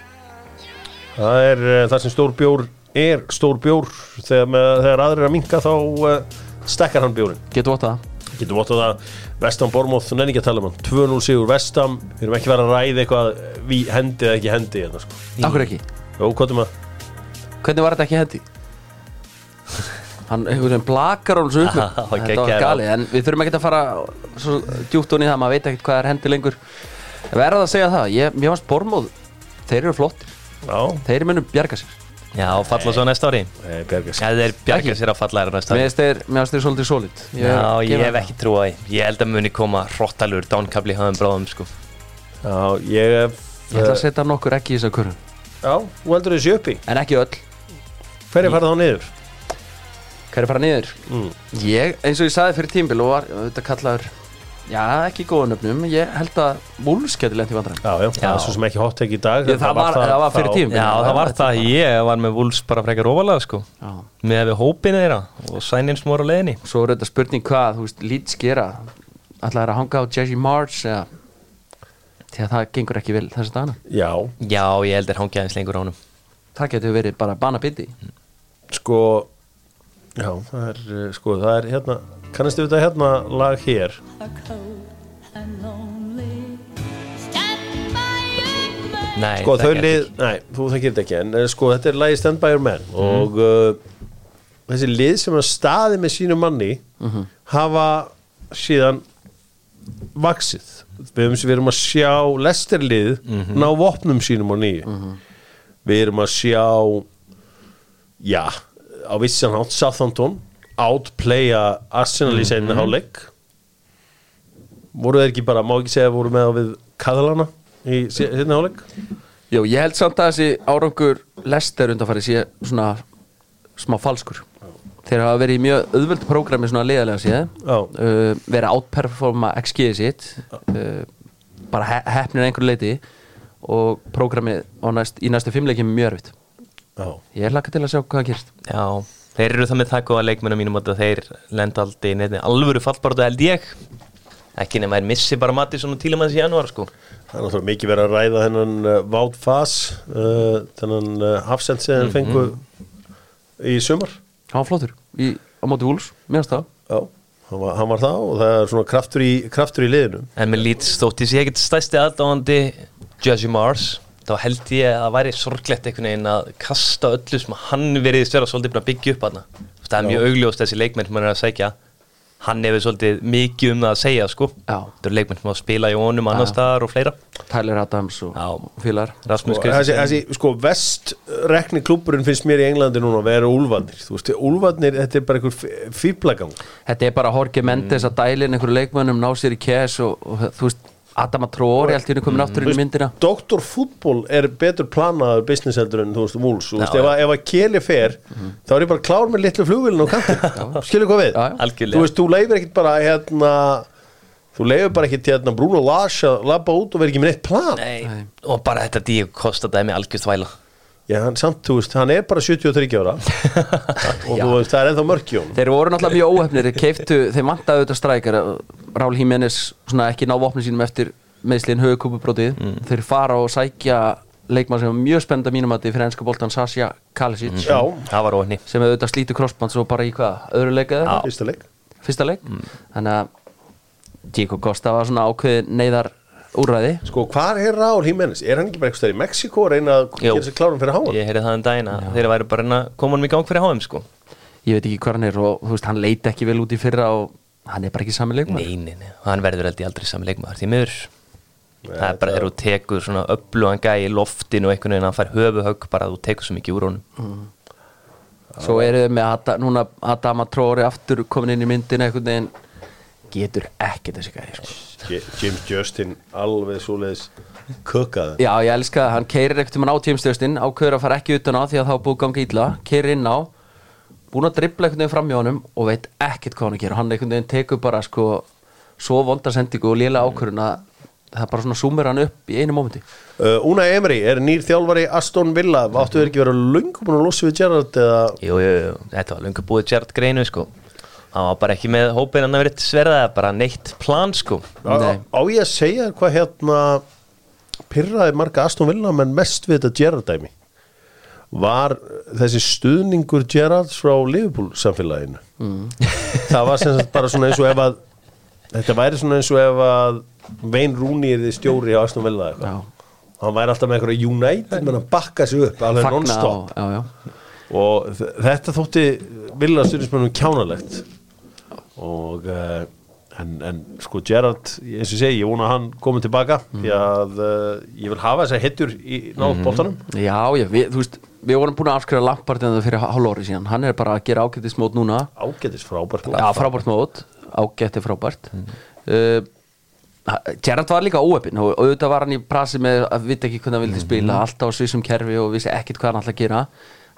Það er uh, það sem stór bjór er stór bjór. Þegar, með, þegar aðrir er að minka þá uh, stekkar hann bjórin
Getur vott það?
Getum vottað það. Vestam Bormóð, nenni ekki að tala um hann. 2-0 sigur Vestam, við erum ekki verið að ræða eitthvað við hendi eða ekki hendi hérna, sko.
Akkur ekki?
Jó, hvað er maður?
Hvernig var þetta ekki hendi? (laughs) Hann einhvern veginn blakar svo upp (laughs) Þetta var galið En við þurfum ekki að fara svo djúpt hún í það Maður veit ekkert hvað er hendi lengur. Verða að segja það Ég, Mér varst Bormóð Þeir eru flottir.
Já,
Þeir munum bjarga sér
já falla svo næsta ári. Já, þeir bjarga sér að falla þér næsta ári.
Mér finnst þeir svolítið sólít
Já, ég hef ekki trúið því. Ég held að muni koma hrottalur dánkabli höfum bráðum sko.
Já, ég hef
Ég ætla að setja nokkur ekki í þess að kurru
Já, þú heldur þessi uppi?
En ekki öll.
Hverju farið þá niður?
Hver er fara niður?
Mm.
Ég, eins og ég saði fyrir tímbil og var auðvitað kallaður Já, ekki góða nöfnum. Ég held að Wolves geti lent í vandræðum.
Já, já, það er svo sem ekki hot take í dag.
Ég, það, var, það var fyrir tímbil
Já, það var það. Ég var með Wolves bara frekar ofalega sko.
Já.
Með við hópinu þeirra og sænin smór á leiðinni.
Svo er þetta spurning hvað, þú veist, Leeds gera. Ætlaði að hanga á Jesse March eða því að það gengur ekki vel þess að dana
Já,
Já, ég held er hangið aðeins lengur á honum.
Það getur verið bara banabindi
sko Já, það er, uh, sko, það er hérna Kannastu þetta hérna lag hér.
Nei,
Sko, þau lið, nei, þú þekkir þetta ekki En eh, sko, þetta er lagi Stand By Your Man Og uh, þessi lið sem er staðið með sínu manni Hafa síðan Vaxið. Við við erum að sjá Lesterlið ná vopnum sínum á nýju. Við erum að sjá Já Á vissan hátt Southampton Outplaya Arsenal í seinni hálfleik? Voru þeir ekki bara, má ekki segja voru með á við Kaðalana í seinni hálfleik?
Jú, ég held samt að þessi árangur Lester undanfæri sé svona smá falskur. Þeir hafa verið í mjög auðvöldu prógrami svona liðalega séð
Já.
uh, verið að outperforma XG-ið sitt uh, bara he hefnir einhverju leiti og prógramið á næst, í næstu fimmleikjum er mjög erfitt. Ég er laka til að sjá hvað gerist.
Já, þeir eru það með það góða leikmennum mínum að þeir lenda aldrei nefnir alvöru fallbaratu held ég. Ekki nema þeir missi bara Mattisson og Tílemanns í janúar sko.
Það er náttúrulega mikið verið að ræða þennan uh, Vátt Fass uh, þennan uh, hafsend sem þeir fengu í sumar.
Hann var flottur í, á móti Wolves, mér það.
Já, hann var, hann var það og það er svona kraftur í, kraftur í liðinu.
En með lít stótt ég sé ekkert stæsti aðdáðandi Judge Mars þá held ég að það væri sorglegt einhvern veginn að kasta öllu sem hann verið stjórna svolítið bara byggja upp hann það er mjög augljóst þessi leikmenn sem hann er að segja hann hefur svolítið mikið um það að segja sko. Þetta eru leikmenn sem á að spila í honum annar staðar og fleira.
Tyler Adams og, félagar
þessi, sko, vestrekni klúburinn finnst mér í Englandi núna að vera úlfarnir. Þú veist, úlfarnir, þetta er bara einhver fýblagang
þetta er bara Jorge Mendes að dælin einhverju leikmönnum, ná sér í cash og, og þú veist, Adama Traore allt í henni komin aftur inn í myndina.
Doktor fútból er betur planaður business heldur en þú veist,
Já,
ef, að- ef að keli fer þá er ég bara klár með litlu flugvilin á kantin skilur hvað við?
Já, já.
Algjörlega.
þú veist, þú leifir ekkit bara hérna þú leifir bara ekkit hérna Bruno Lars að labba út og vera ekki með neitt plan.
Nei. og bara þetta Díu Kosta dæmi algjörð þvæla
Já, hann samt, þú veist, hann er bara 73 ára. (laughs) Og þú veist, það er ennþá honum.
Þeir voru náttúrulega mjög óhefnir þeir keiftu, þeir vantaði auðvitað strækjar Rál Jiménez svona ekki ná vopnum sínum eftir meðslinn högukúpubrótið
Mm.
þeir fara og sækja leikmann sem var mjög spennandi mínum að þið fyrir enska boltan Sasha Kalisic.
Var óhenni
sem auðvitað slítur crossband svo bara í hvað, öðru leik eða?
Já.
fyrsta leik.
Fyrsta leik?
Mm.
þannig að Diego Costa var svona ákveðin neyðar úrræði.
Sko, hvar er Raúl Jiménez? Er hann ekki bara eitthvað í Mexiko að reyna að gera sér klárum fyrir háan?
ég heyrði það um daginn að þeir væri bara að koma honum í gang fyrir HM sko.
Ég veit ekki hvað hann er og þú veist, hann leiti ekki vel út í fyrra og hann er bara ekki sami leikmann
Nei, nei, nei, hann verður aldrei sami leikmaður því miður. Það er bara þegar þú tekur svona öflugan gæ í loftinu og einhvern veginn að hann fær höfuhögg bara að þú tekur svo mikið úr honum.
Svo eru þau með Adama Tróri aftur komin inn í einhvern veginn getur ekkert þessi gæði sko.
James Justin alveg svoleiðis kukkaði
Já, ég elska það, hann keirir ekkert um hann á tímstöðstinn ákveður að fara ekki utan á því að þá er búið að ganga illa keirir inn á, búin að dribbla einhvern veginn fram hjá honum og veit ekkert hvað hann að gera hann einhvern veginn tekur bara sko svo vondasendingu og lélega ákvörun að það er bara svona súmur hann upp í einu mómenti.
Uh, Una Emery er nýr þjálfari Aston Villa, áttu þeir ekki verið löngu búin að losa við Gerrard eða
Jú, jú, jú, þetta var lunga búið Gerard Greinu sko hann var bara ekki með hópin hann að verið sverða bara neitt plan sko.
Á,
Nei.
á ég að segja hvað hérna pyrraði marga Aston Villa menn mest við þetta Gerrard dæmi var þessi stuðningur Gerrards frá Liverpool samfélaginu? (laughs) Það var sem sagt bara svona eins og ef að þetta væri svona eins og ef að Vein Rúni er þið stjóri á Aston Villa eitthvað. Hann væri alltaf með einhverja United menn að bakka sig upp alveg non-stop.
á,
og þetta þótti vilja styrnismennum kjánalegt og uh, en, en sko Gerrard, eins og segi, ég vona að hann komi tilbaka því að uh, ég vil hafa þess að hittur í nátt bóttanum
Já, já, við, þú veist, við vorum búin að afskrifa Lampard en það fyrir hálfóri síðan. Hann er bara að gera ágættis mót núna.
Ágætis frábært
Já, frábært mót, ágætti frábært. Uh, Gerrard var líka óöppin og auðvitað var hann í prasi með að vita ekki hvernig hann vildi spila alltaf á svissum kerfi og vissi ekkit hvað hann alltaf að gera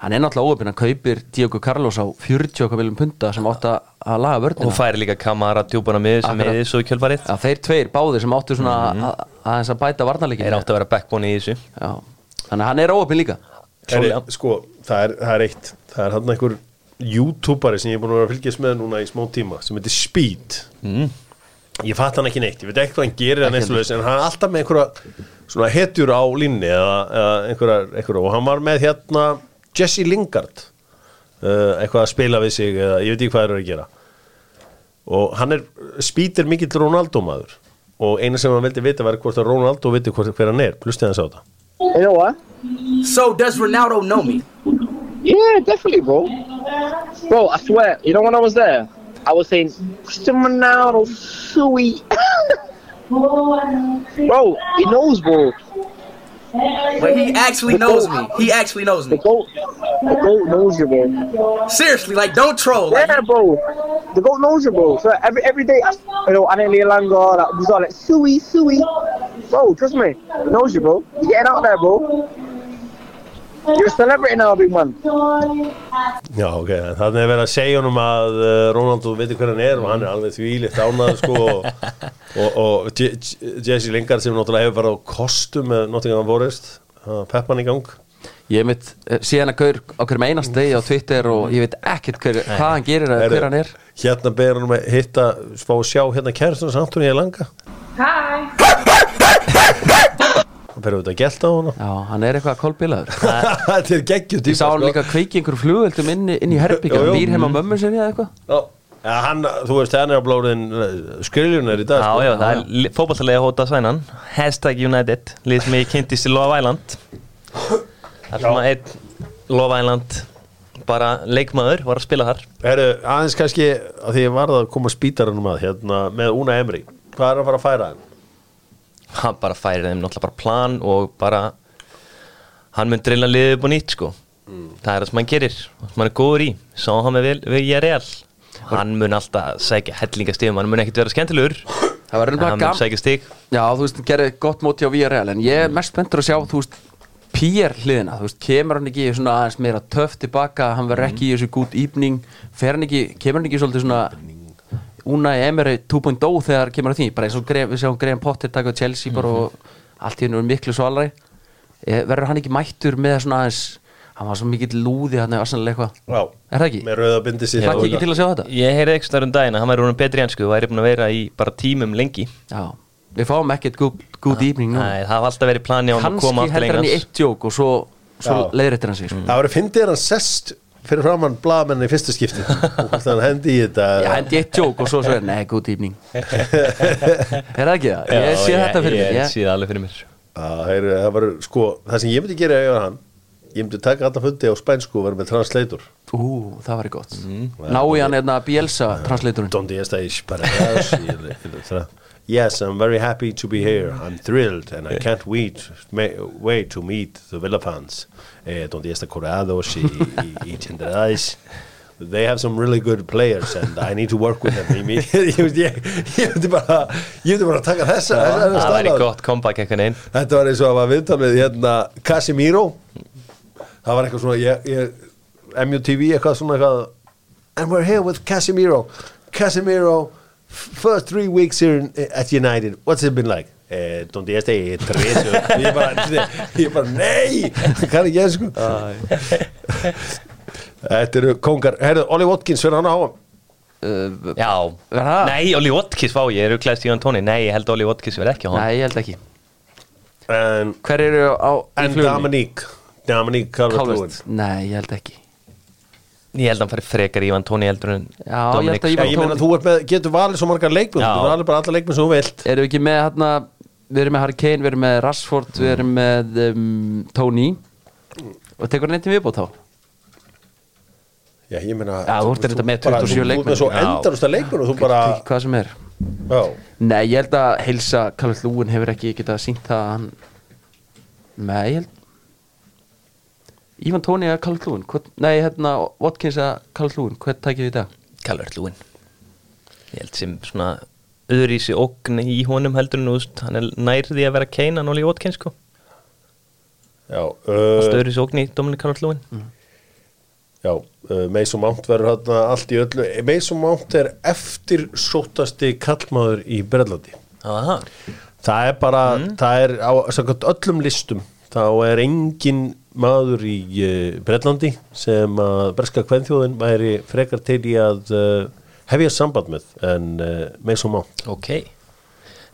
hann er náttúrulega óöppin, hann kaupir Diogo Carlos á 40 okkar viljum punta sem átt að að laga
og
vörnina
færi líka kamara djúbana með sem svo í kjölfarið
Já, þeir tveir báðir sem áttu svona að, að, að bæta varnarleikin
þeir áttu að vera backbone í þessu.
Já, þannig að hann er óöppin líka.
Heri, sko, það er, það er eitt. Það er hann einhver youtuberi sem ég er búin að vera að fylgjast með núna í smá tíma sem heitir Speed.
Mm.
ég fatt hann ekki neitt, ég veit ekki hvað hann gerir hann eitthvað, en hann er alltaf með einhverja svona hetjur á línni eða, eða einhverja, einhverja, og hann var með hérna Jesse Lingard uh, eitthvað að spila við sig eða ég veit ekki hvað það er að gera og hann er spýtir mikill Ronaldo maður og eina sem hann vildi vita var hvort að Ronaldo viti hvort, hver hann er, plustið hans á það
You know what?
So does Ronaldo know me?
Yeah, definitely, bro. Bro, I swear, you know when I was there, I was saying, Cristiano Ronaldo, sweet. (laughs) bro, he knows, bro.
But he actually knows me. He actually knows me.
The goat, the goat knows you, bro.
Seriously, like don't troll. Like,
Yeah, bro. The goat knows you, bro. So every every day, you know, I didn't longer. That was all like, sui, sui. Bro, trust me, knows you, bro. You getting out there, bro. You're a celebrity now, big man.
Já, ok, þannig er verið að segja honum að uh, Ronaldo veitir hver hann er og hann er alveg þvílitt ánað sko og, og, Jesse Lingard sem náttúrulega hefur bara á kostum með Nottingham Forest peppan í gang.
Ég mitt, síðan að gaur á hverjum einast degi á Twitter og ég veit ekkert hver, hvað hann gerir eða hver hann er.
Hérna ber hann að hitta, spá að sjá hérna kærastunars Antoni í langa
Hi.
Hann fer auðvitað að gelta á hana
Já, hann er eitthvað kolbilaður. (laughs)
Þetta er geggjum
Ég sá hann líka kveiki einhverjum flugveldum inn, inn í herbyggja. Býr heim á mömmu sinni eða eitthvað.
Já, ja, hann, þú veist, hann er á blóðin skriljunar í dag
Já,
sko.
já, það er fótballtalega hóta svænan. Hashtag United Lið sem ég kynntist í Love Island. Það er svona einn Love Island bara leikmaður var að spila þar.
Herru, aðeins kannski að því ég varð að koma spítaranum að hérna með Una Emri Hvað er að fara að færa hann?
Hann bara færir þeim náttúrulega bara plan og bara hann mun drilla liðið upp á nýtt sko. Það er það sem hann gerir, það sem hann er góður í. Sá hann með real hann mun alltaf sækja hellingastíðum hann mun ekkert vera skemmtilegur hann mun sækja stíg
Já, þú veist, gerði gott móti á VRL En ég er mest spenntur að sjá, þú veist PR hliðina, þú veist, kemur hann ekki aðeins meira töff tilbaka, hann verður ekki í þessu gút íbning, fer hann ekki kemur hann ekki svolítið svona Una Emery 2.0 þegar kemur að því bara eins og greið, við sjáum Graham Potter taka á Chelsea bara og allt í hennu er miklu svalari Eh, verður hann ekki mættur með svona aðeins hann var svo mikill lúði hann eða eitthvað
Já,
Er það ekki?
með rauða bindi sitt
Hlakki ekki til að sjá þetta?
ég heyrði ekki starf um daginn að hann væri rúnum betri ennsku og væri búin að vera í bara tímum lengi
Já, við fáum ekkert evening nú
Nei, það var alltaf verið plani á hann að koma
kannski
aftur
heldur hann í eitt jók og svo, svo
Já.
leiðrættir hann sig sko.
Það fyrir framann blaðmenni í fyrsta skipti. (laughs) Og hann hendi í þetta
Já, hendi eitt jók og svo svo er, nei, good evening (laughs) Er það ekki? Það? Ég sé þetta fyrir mér
ég sé það alveg fyrir mér.
Það var sko, það sem ég myndi gera var hann ég myndi taka alltaf fundi á spænsku og vera með translator.
Ú, það var gott. Ná í hann eða Bielsa translatorinn.
Donde estáis para Yes, I'm very happy to be here. I'm thrilled and I can't wait, wait to meet the Villa fans. Eh, donde está Corados y, y, y Chenderáis. they have some really good players and I need to work with them ég, myndi bara ég myndi bara að taka þessa,
Það væri gott comeback eitthvað einn
Þetta var eins og að var viðtal með hérna Casimiro Það var eitthvað svona ég, ég, MUTV eitthvað svona eitthvað And we're here with Casimiro Casimiro First three weeks here in, at United What's it been like? Eh, donde este tres Ég bara, ég bara nei Það kann ekki ég sko Þetta eru kongar Herðu, Ollie Watkins fyrir hann á
uh,
Já,
Er það?
nei, Oli Watkins fá ég eru klæðst Ívan Tóni, nei, ég held Oli Watkins verð ekki á hann.
Nei, ég held ekki.
En,
Hver eru á í
en Dominique Calvert-Lewin.
Calvert. Nei, ég held ekki
Ég held að hann fari frekar Ívan Tóni heldur en
Já, ég að
ég meina
Tóni-
þú með, getur valið svo margar leikmenn
Já.
Þú valið bara alla leikmenn sem þú vilt
Erum við ekki með hérna Við erum með Harry Kane, við erum með Rashford Við erum með um, Tony Og tekur hann eitthvað viðbót þá
Já, ég meina
Já, þú ert þetta með
bara-
27
þú- Þú ert
leikmenn.
með svo
Já.
endarusta leikmenn og þú bara
Hvað sem er
Já,
Nei, ég held að heilsa Calvert Lúin hefur ekki getað sínt það að hann Nei, ég held Ívan Tóni eða Calvert Lúin Nei, hérna Watkins eða Calvert Lúin Hvað tækir í dag?
Calvert Lúin Ég held sem svona öðru í sig ógn í honum heldur veist, hann er nærði að vera Kane en Oli Watkins sko.
Já,
uh,
uh,
öðru í sig ógn í Dominic Calvert Lúin
já uh, Mason Mount verður hérna allt í öllu. Mason Mount er eftir sótasti kallmaður í Brellandi. Það er bara,
Mm.
það er á öllum listum þá er engin maður í uh, Brellandi sem að breska kvenþjóðin væri frekar til í að uh, hefja samband með en uh, Mason Mount.
Ok.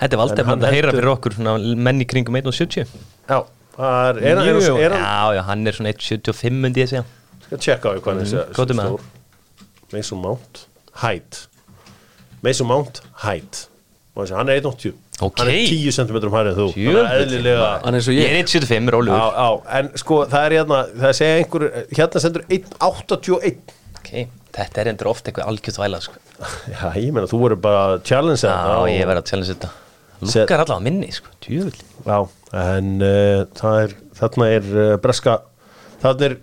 Þetta er
hann
að heyra fyrir okkur svona menn í kringum 1.70
Já, það er, er, er, er, er hann
Já, já, hann er svona 1.75 myndi ég segja.
Skal tjekka á því hvað er
Mhm, komdu með
stór. Mason Mount Height. Mason Mount Height. Og þessi, Hann er 1.80
Ok.
Hann er 10 cm hæri en þú. Hann er eðlilega
eins og
Ég.
Ég
er 1.75
Já,
rólugur
já, en sko það er hérna Það segja einhver, hérna sendur 1.81
Ok, þetta er endur oft eitthvað algjörð væla sko. (laughs)
Já, ég meina, þú verður bara að challenge
Já,
þetta
ég verð að challenge þetta. Lukkar allavega minni, sko, djúvill
Já, en uh, það er, þarna er uh, breska þarna er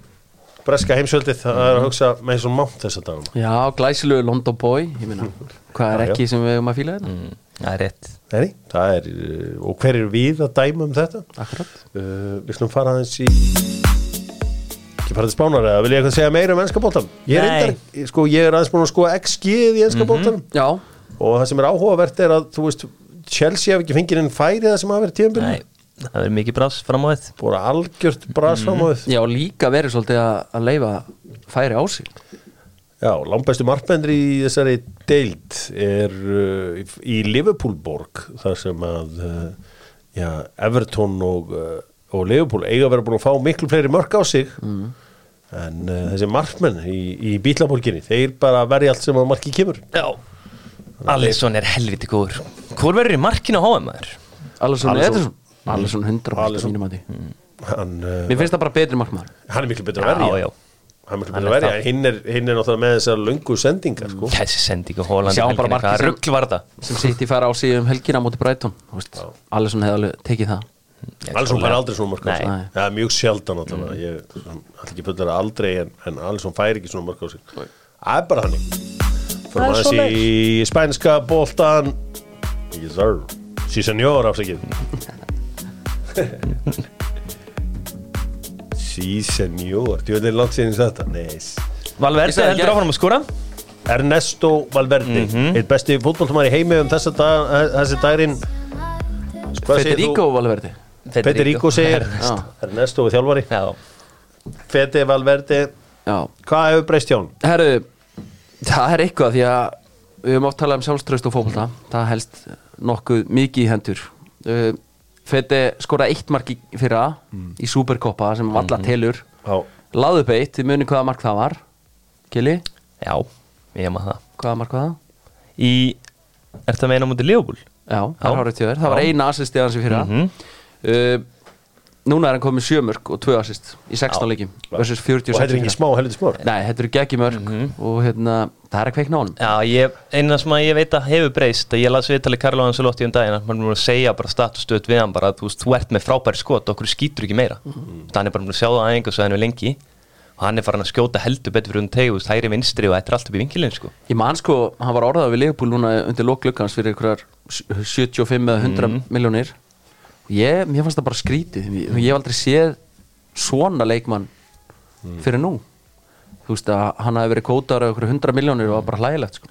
breska heimsveldið það er að hugsa með svona mátt þess að dagum
Já, glæsilegu London Boy meina, (laughs) hvað er ekki sem við höfum að fíla þetta?
mm, Það er rétt.
Nei, það er, uh, og hver er við að dæma um þetta?
Akkurat.
Uh, við slum fara aðeins í ekki fara til spánar eða vil ég eitthvað segja meira um ennska bóltan? Ég er, reyndar, sko, ég er aðeins búin að skoða XG-ið í ennska mm -hmm. Og það sem er áhugavert er að þú veist, Chelsea hef ekki fengið inn færi það sem hafa verið
Nei, það er mikið brás fram á þetta
búin algjört bras fram á þið
já líka verið svolítið að, að leifa færi á sig.
Já, langbæstu markmennir í þessari deild er uh, í Liverpoolborg þar sem að uh, já, Everton og, uh, og Liverpool eiga vera búin að fá miklu fleiri mörk á sig.
Mm.
en uh, þessi markmenn í, í Bílaborginni, þeir bara verði allt sem að marki kemur.
Já. Alisson er helviti góður. Hvor verður í markinu á HM maður?
Alisson
Alisson.
Ederson Alisson 100%
Alisson.
mínum að því
uh,
Mér finnst það bara betri markmaður.
Hann er miklu betur að verja.
Já, já
hann er miklu
Hann
betur að
er
verja,
það.
en hinn er, hinn er náttúrulega með þessar löngu sendingar sko.
Þessi sending á Holland
Sjáum bara markið
Hvað
sem- sem sitt í fara á sig um helgina Þú veist, Alisson hefði alveg tekið það.
Alisson fær aldrei svona
Nei.
það er mjög sjaldan fullar aldrei en, en Alisson fær ekki svona sig. Það er bara hann fyrir maður í spænska bóltan yes sir. Sí senjór afsakið (laughs) (laughs) sí senjór þú veit langt síðan þetta neis
Ég
Valverde
sagði
heldur
ekki-
áfram að skora.
Ernesto Valverde eitt besti fútboltumar í heimi um þessa dag, þessi daginn. Hvað segir
Federico Valverde.
Þú? Federico segir.
Já.
Ernesto er þjálfari.
Já.
Fede Valverde.
Já,
Hvað hefur breyst hjá hann?
herru Það er eitthvað því að við höfum oft talað um sjálfströst og fókbalta það helst nokkuð mikið í hendur. Uh, Fede skoraði eitt mark í fyrra í Superkoppa sem valla telur.
Já,
Láðu upp eitt, þið muni hvaða mark það var. Kili,
Já, ég maður það.
Hvaða mark var það?
Í, ertu að meina mútið Leopold?
Já, það er tjóður, það var
Já.
eina assist í hans í fyrra.
Mhm.
uh, Núna er hann komið sjömörk og tvö assist í 16 leikjum versus 46
og þetta er ekki smá heldur smá.
Nei, þetta eru geggjumörk og hérna, það er að kveikna á
ég, eina sem ég veit að hefur breyst ég las viðtalið Karlo Ancelotti um daginn að hann er búin að segja bara statustöð við hann bara þú, veist, þú ert með frábæri skot, okkur skýtur ekki meira. Mm. hann er bara búin að sjá það aðeins og svo henni lengi. Og hann er farin að skjóta heldur betur fyrir um teg og hægri vinstri og þetta er allt upp í vinkilin sko.
Ég man sko, hann var orðað við Leopold núna undir loklukkans fyrir einhverjar 75 eða 100
Mhm.
miljónir ég, Mér fannst það bara skrítið. Ég, hef aldrei séð svona leikmann
Mm.
fyrir nú. Þú veist að hann hafi verið kótar einhverju 100 miljónir og bara hlægilegt sko.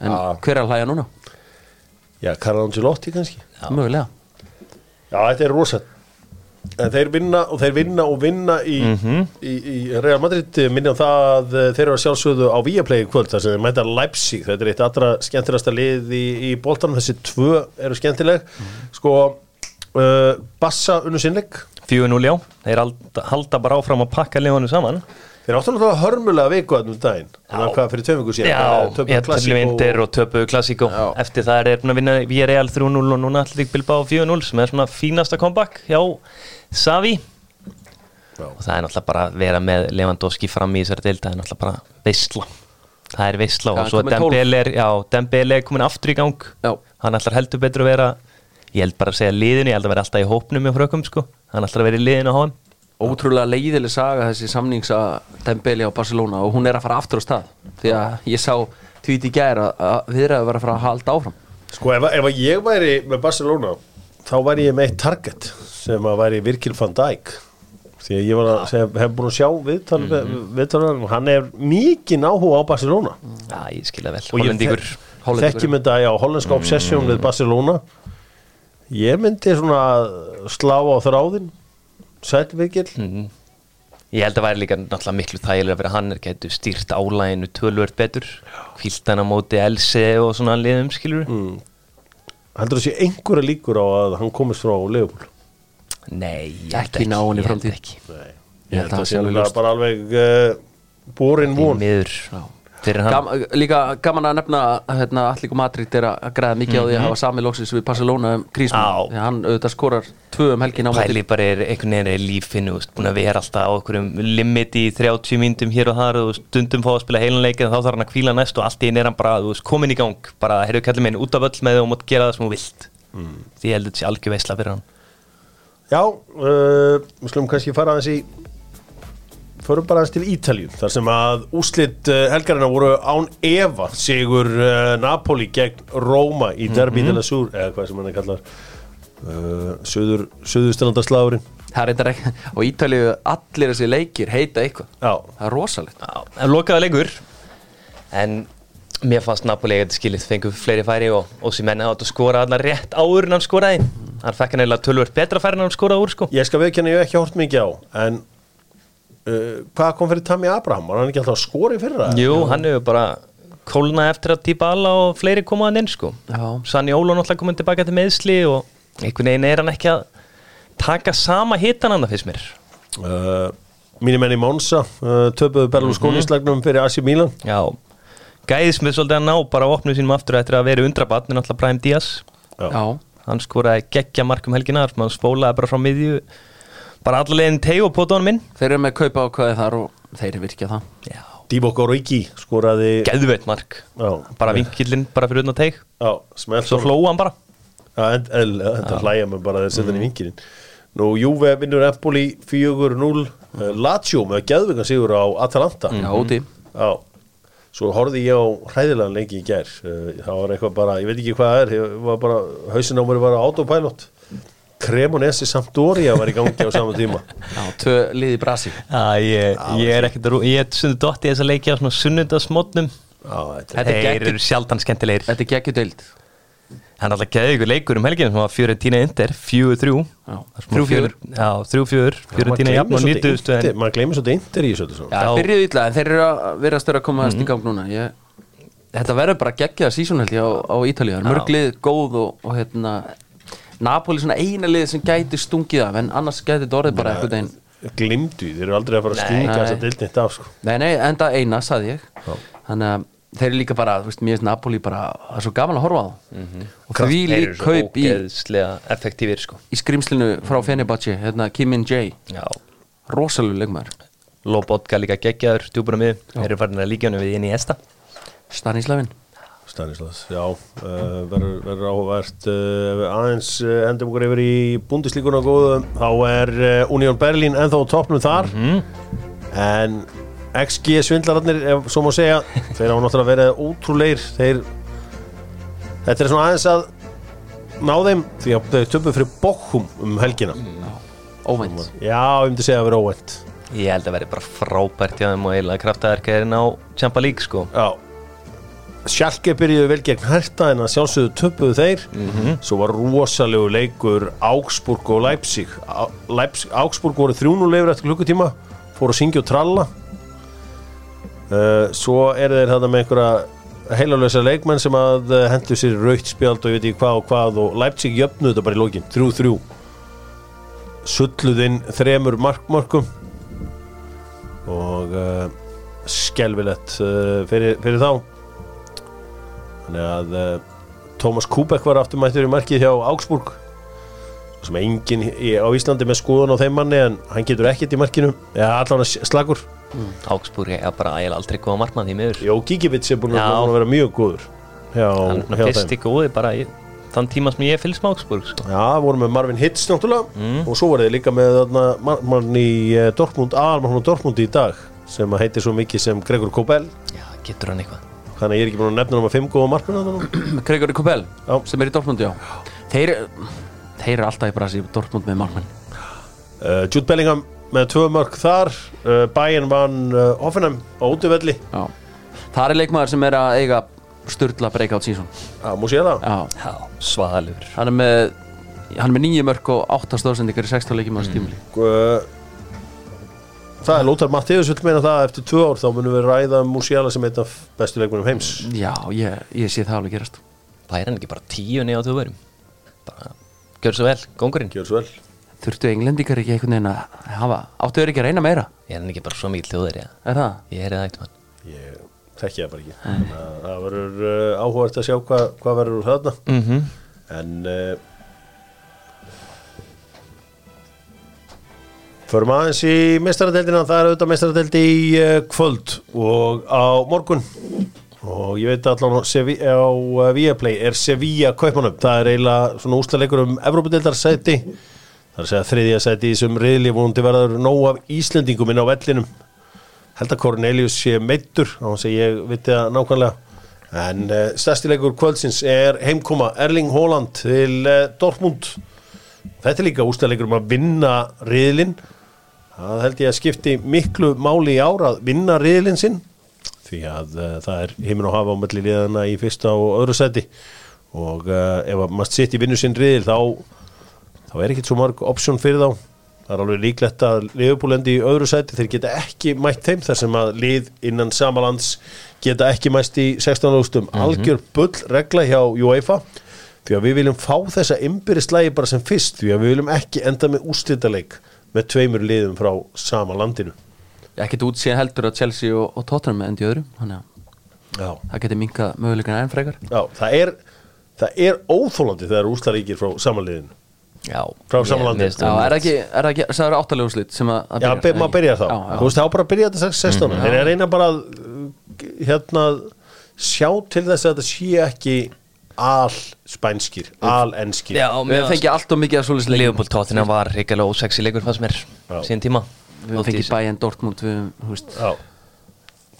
En
Já.
hver er að hlæja núna?
Já, Karl Angelotti kannski.
Mögulega.
Já, þetta er rosa. En þeir vinna og þeir vinna og vinna í, í, í Real Madrid. Minni á það að eh, þeir eru að sjálfsögðu á Víaplay í kvöld þar sem þeir mæta Leipzig. Þetta er eitt allra skemmtilegasta lið í, í boltanum. Þessi tvö eru skemmtileg. Sko uh, Bassa unnu sinnleik
4-0 já. Þeir halda, bara áfram að pakka liðanum saman.
Þeir áttu náttúrulega hörmulega viku að um daginn. Þannig að hvað fyrir viku síðan?
Já,
Clasico.
Töflu vindir og töpu klassíkó
Já.
Eftir það er búin að vinna VRL 3-0 og núna Atletik Bilbao 4-0 sem er svona fínasta comeback hjá Savi og það er náttúrulega bara að vera með Lewandowski fram í þessari deilda það er náttúrulega bara veistla það er veistla og svo er, Dembele er komin aftur í gang.
Já.
hann ætlar heldur betur að vera ég held bara að segja liðinu, ég held að vera alltaf í hópnum með frökkum sko, hann ætlar að vera í liðinu á hann
Ótrúlega leiðileg saga þessi samnings að Dembele á Barcelona og hún er að fara aftur á stað. Því að ég sá tweet í gær að, við erum að vera að fara að halda áfram.
Sko ef, ef ég væri með Barcelona þá væri ég með eitt target sem að væri Virgil van Dijk. Því að ég var að segja, hef búin að sjá viðtal, mm
Mhm.
viðtal, hann. Er mikið áhuga á Barcelona.
Já, ég skilja vel, Hollendingur.
þekkjum þetta já, hollenska obsession við Barcelona ég myndi svona slá á þráðin sæl Virgil
Mhm. Ég held að væri líka náttúrulega miklu þægilega fyrir hann er getur stýrt álæginu tölvört betur á móti Elsi og svona liðum skilur
mm. heldur það sé einhverja líkur á að hann komist frá Leopold
Nei, ég held
Ekki í
ég held
framtíð.
ekki.
Nei,
Ég held að það sé alveg
bara alveg uh, borin von
miður fyrir hann
Gam, Líka gaman að nefna hérna, Allíku Madrid er að græða mikið á því að hafa sami loksins við Barcelona um. Grísmann því hann auðvitað skorar tvö um helgin á
Pæli bara er einhvern veginn er í lífinu búin að vera alltaf á einhverjum limit í 30 myndum hér og þar og stundum fá að spila heilanleik en þá þarf hann að kvíla næst og allt í einn er hann bara veist, komin í gang, bara heyrðu kallið minn út af öll með og mátt gera það sem þú vilt. Því ég held að þetta sé algjör veisla fyrir hann.
Já, uh, förum bara aðeins til Ítalju þar sem að úslit uh, helgarina voru án Eva sigur uh, Napoli gegn Róma í Derby de la Sur eða hvað sem hann er kallar uh,
Það er eitthvað ekki og Ítalíu allir þessi leikir heita eitthvað. Það er rosalegt.
Já, en lokaði leikur. En mér fannst Napoli eitthvað skilið fengu fleiri færi og, og sem menna átt að skora allar rétt áður en hann skoraði. Hann fekk hann eiginlega tölvört betra færi en hann skoraði úr sko.
Ég skal veikjanna ég hef ekki hort mikið á en uh, hvað kom fyrir Tammy Abraham? Var hann ekki alltaf að skora í fyrra?
Jú, hann hefur bara kólnað eftir að Dybala og fleiri komaðan inn sko. Sanni Óla náttúrulega komin tilbaka til meðsli og einhvern veginn er hann ekki að taka sama hitan hann það fyrst mér
Uh, mínir menn í Monza uh, töpuðu Berlusconi mm slagnum fyrir AC Milan
Já, gæðis með svolítið að ná bara að opna sínum aftur eftir að vera með náttúrulega Brahim Díaz
Já.
Já,
hann skoraði geggja markum helgina þar sem hann spólaði bara frá miðju bara allaveginn teg og pótónum minn.
Þeir eru með kaupa ákvæði þar og þeir eru virkja það.
Já,
Divock Origi skoraði
geðveit mark.
Já.
bara vinkillinn bara fyrir utan teg
Já, smelt
svo hlóa hann bara.
Já, þetta hlæja mig bara þegar setja hann í vinkinin Nú, Juve vinnur Empoli 4-0 uh, Lazio með geðvikan sigur á Atalanta.
Já, úti.
Já, svo horfði ég á hræðilegan lengi í gær. Uh, það var eitthvað bara, ég veit ekki hvað það er ég var á mér var autopilot Cremonese Sampdoria var í gangi á saman tíma. (laughs)
Já, tvö liði í Brasi
ég, ég er ekkert að rú- ég er sundu dotti þess að leikja á svona
er
þeir eru sjaldan skemmtilegir.
Þetta er geggjudeild
hann er alltaf ykkur leikur um helginu sem var fjöru tína indir, fjögur þrjú. Það
þrjú fjögur-
já, þrjú fjögur, fjöru tína jafn og nýtuðu stuðin
maður gleymir svolítið inter í þessu
Já. byrjuðu illa en þeir eru að vera störa að koma mm í gang núna. Ég, Þetta verður bara geggjaða sísón held ég á, á Ítalíu. Það er mörg lið góð og, og hérna Napoli svona eina lið sem gæti stungið af en annars gæti þetta orðið bara eitthvað einn
glimtu, þeir eru aldrei að fara að
Nei.
þess að dildin þetta af sko.
Nei, nei, enda eina, saði ég. Þannig að þeir eru líka bara, þú veist, mér finnst Napoli bara það er svo gaman að horfa á það og því lík kaup í,
effektífir sko.
Í skrimslinu frá Fenerbahce, hérna Kim Min Jae.
Já,
rosalegu leikmaður,
Lobotka líka geggjaður, djúbura mið þeir eru farin að líka hann við inn í esta
Stanislavin
Stanislas, já uh, verður verður áhugavert uh, aðeins uh, hendum okkur yfir í búndislíkuna góðu þá er Union Berlin ennþá á toppnum þar. En XG svindlararnir ef svo má segja, þeir hafa náttúrulega verið ótrúleir þeir þetta er svona aðeins að ná þeim því að þau töpu fyrir bókum um helgina.
Óvænt.
Já, ég myndi segja að vera óvænt.
Ég held að veri bara frábært hjá þeim og eiginlega kraftaðarkaðurinn á Champa League sko.
Já Schalke byrjuðu vel gegn Herta en að sjálfsögðu töpuðu þeir. Svo var rosalegu leikur Augsburg og Leipzig. Leipzig, Augsburg voru 3-0 leifur eftir klukkutíma fóru að syngja og tralla. Uh, svo eru þeir þetta með einhverja heilalösa leikmenn sem að uh, hendur sér raukt spjald og ég veit ekki hvað og hvað og Leipzig jöfnuðu þetta bara í lókin 3-3 sulluð inn þremur markmörkum. Og uh, skelvilegt uh, fyrir, fyrir þá þannig að uh, Tómas Kúbek var aftur mættur í markið hjá Augsburg sem enginn í, á Íslandi með skoðun á þeim manni en hann getur ekkert í markinu. Eða allan að slagur.
Augsburg er bara eiginlega aldrei góða markmann því miður.
Jó, Gigivits er búin að vera mjög góður hjá,
Hann
hjá
fyrsti góði bara í þann tíma sem ég fylgst með Augsburg sko.
Já, vorum með Marvin Hitz náttúrulega.
Mm.
og svo var þið líka með þarna, mann í eh, Dortmund, aðalmann á Dortmund í dag sem heitir svo mikið sem Gregor Kobel.
Já, getur hann eitthvað
þannig að ég er ekki búin að nefna hann með fimm góða markmann (clears throat)
Gregory Kobel
Já.
sem er í Dortmund, já. Þeir, þeir eru alltaf í brasi Dortmund með markmann
uh, Jude Bellingham með tvö mörg þar. Uh, Bayern vann uh, Hoffenheim á útivelli.
Já. Það er leikmaður sem er að eiga sturla breakout season.
Svaðalur
Hann er með Hann er með nýju mörg og átta stóðsendingar í 16 leikjum á stímuli
Uh, það er Lóthar Mattiðus vil meina það? Að eftir tvö ár þá munum við ræða um Musiala sem einn af bestu leikmennum heims.
Já, ég, ég sé það alveg gerast.
Bæri hann ekki bara tíu niður á þú verum Bara, gjör svo vel, gongurinn.
Gjör svo vel.
Þurftu englendingar ekki einhvern veginn að hafa Áttu þeir ekki að reyna meira?
Ég er hann ekki bara svo mikil þjóður ég
Er það?
Ég er það eitt mann
Ég þekki það bara ekki. Það verður uh, áhugavert að sjá hvað hva verður úr þarna.
Mm -hmm.
En uh, Förum aðeins í meistaradeldina Það er auðvitað meistaradeldi í uh, kvöld Og á morgun. Og ég veit allan á, uh, Viaplay Er Sevilla kaupmanum Það er eiginlega svona úslaleikur um Evrópudeildarsæti Það er að segja þriðja sæti þessum riðli vonandi verður nóg af Íslendingum inn á vellinum. Held að Cornelius sé meittur á þess að ég viti það nákvæmlega. En uh, stærsti leikur kvöldsins er heimkoma Erling Haaland til Dortmund. Þetta er líka ústæðleikur um að vinna riðlin það held ég að skipti miklu máli í ára að vinna riðlin sinn því að uh, það er heimin og hafa á melli liðana í fyrsta og öðru seti og uh, ef að maður sitt í vinnu sinn riðil þá þá er ekkert svo marg option fyrir þá. Það er alveg líklegt að liðbúlendi í öðru sæti. Þeir geta ekki mætt þeim þar sem að lið innan sama lands geta ekki mæst í 16 águstum algjör bull regla hjá UEFA því að við viljum fá þessa ymbiristlægi bara sem fyrst því að við viljum ekki enda með úrslitaleik með tveimur liðum frá sama landinu.
Ekkert út síðan heldur að Chelsea og, og Tottenham endi öðru Þannig að
Já,
það geti minkað möguleikana enn frekar.
Já það er það er óþólandi þegar úrslaríkir frá sama liðinu.
Já,
Frá
ég-
sama landi.
mér finnst
Já,
það
er það ekki, eru áttaleguslit sem að, að
Já,
byrja,
be, maður byrjar þá.
Já,
Þú
já.
veist, þá bara byrja þetta 16 mm, Þeir reyna bara að hérna, sjá til þess að þetta sé ekki al spænskir, al enskir.
Já,
Við fengið allt og mikið að svoleiðis leikjum
Leopold Tottenham var reyngarlega ósexi leikur fannst mér síðan tíma.
Við fengið Bayern Dortmund við.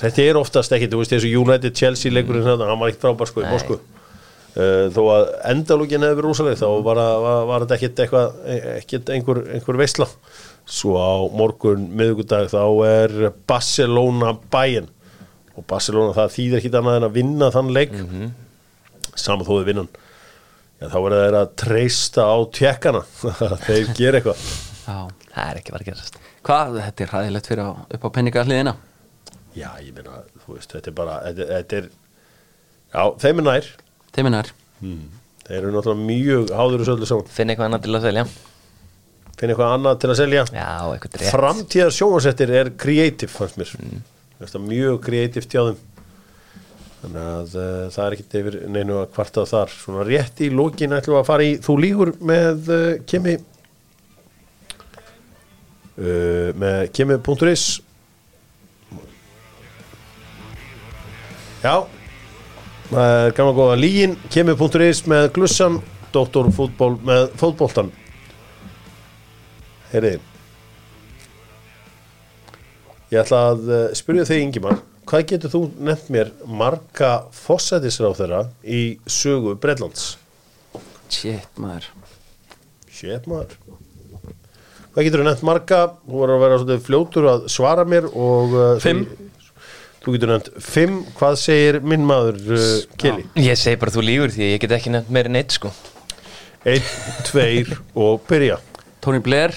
Þetta er oftast ekki, þú veist, þessu United Chelsea leikurinn mm. hann var ekkert frábær sko. Moskvu uh, þó að endalúkin hefur verið rosaleg þá var, var, var þetta ekkert eitthvað ekkert einhver, einhver veisla. Svo á morgun miðugudag þá er Barcelona Bayern og Barcelona það þýðir ekki annað en að vinna þann leik. Mm -hmm. Saman þó þau vinnan. Já, þá er það að treysta á tjekkana (laughs) þeir gera eitthvað.
Já.
Það er ekki var að gerast.
Hvað, þetta er hræðilegt fyrir á, upp á penningarliðina
Já, ég meina, þú veist, þetta er bara þetta, þetta er, já, þeim er nær.
Þeim er nær.
Þeir eru náttúrulega mjög háður og söllu saman.
Finn eitthvað annað til að selja?
Finna eitthvað annað til að selja?
Já,
Framtíðar sjónvarsettir er creative fannst mér. Er mjög creative hjá þeim Þannig að uh, það er ekkert yfir neinu að kvarta þar. Svona rétt í lókin ætlum að fara í Þú lígur með uh, Kimi. Uh, með kimi.is Já. Það er gaman góða lígin kimi.is með glussan Doktorfútból með fótboltan Heyri Ég ætla að spyrja þig Ingimar Hvað getur þú nefnt mér marga fósætisráð þeirra í sögu Breitlands?
Shit, maður
Shit maður Hvað getur þú nefnt marga? Þú var að vera fljótur að svara mér og uh,
Fimm.
Þú, getur nefnt fimm Hvað segir minn maður uh, Kili?
Ég segi bara þú lígur því ég get ekki nefnt meira neitt sko
Einn, tveir og byrja
Tony Blair,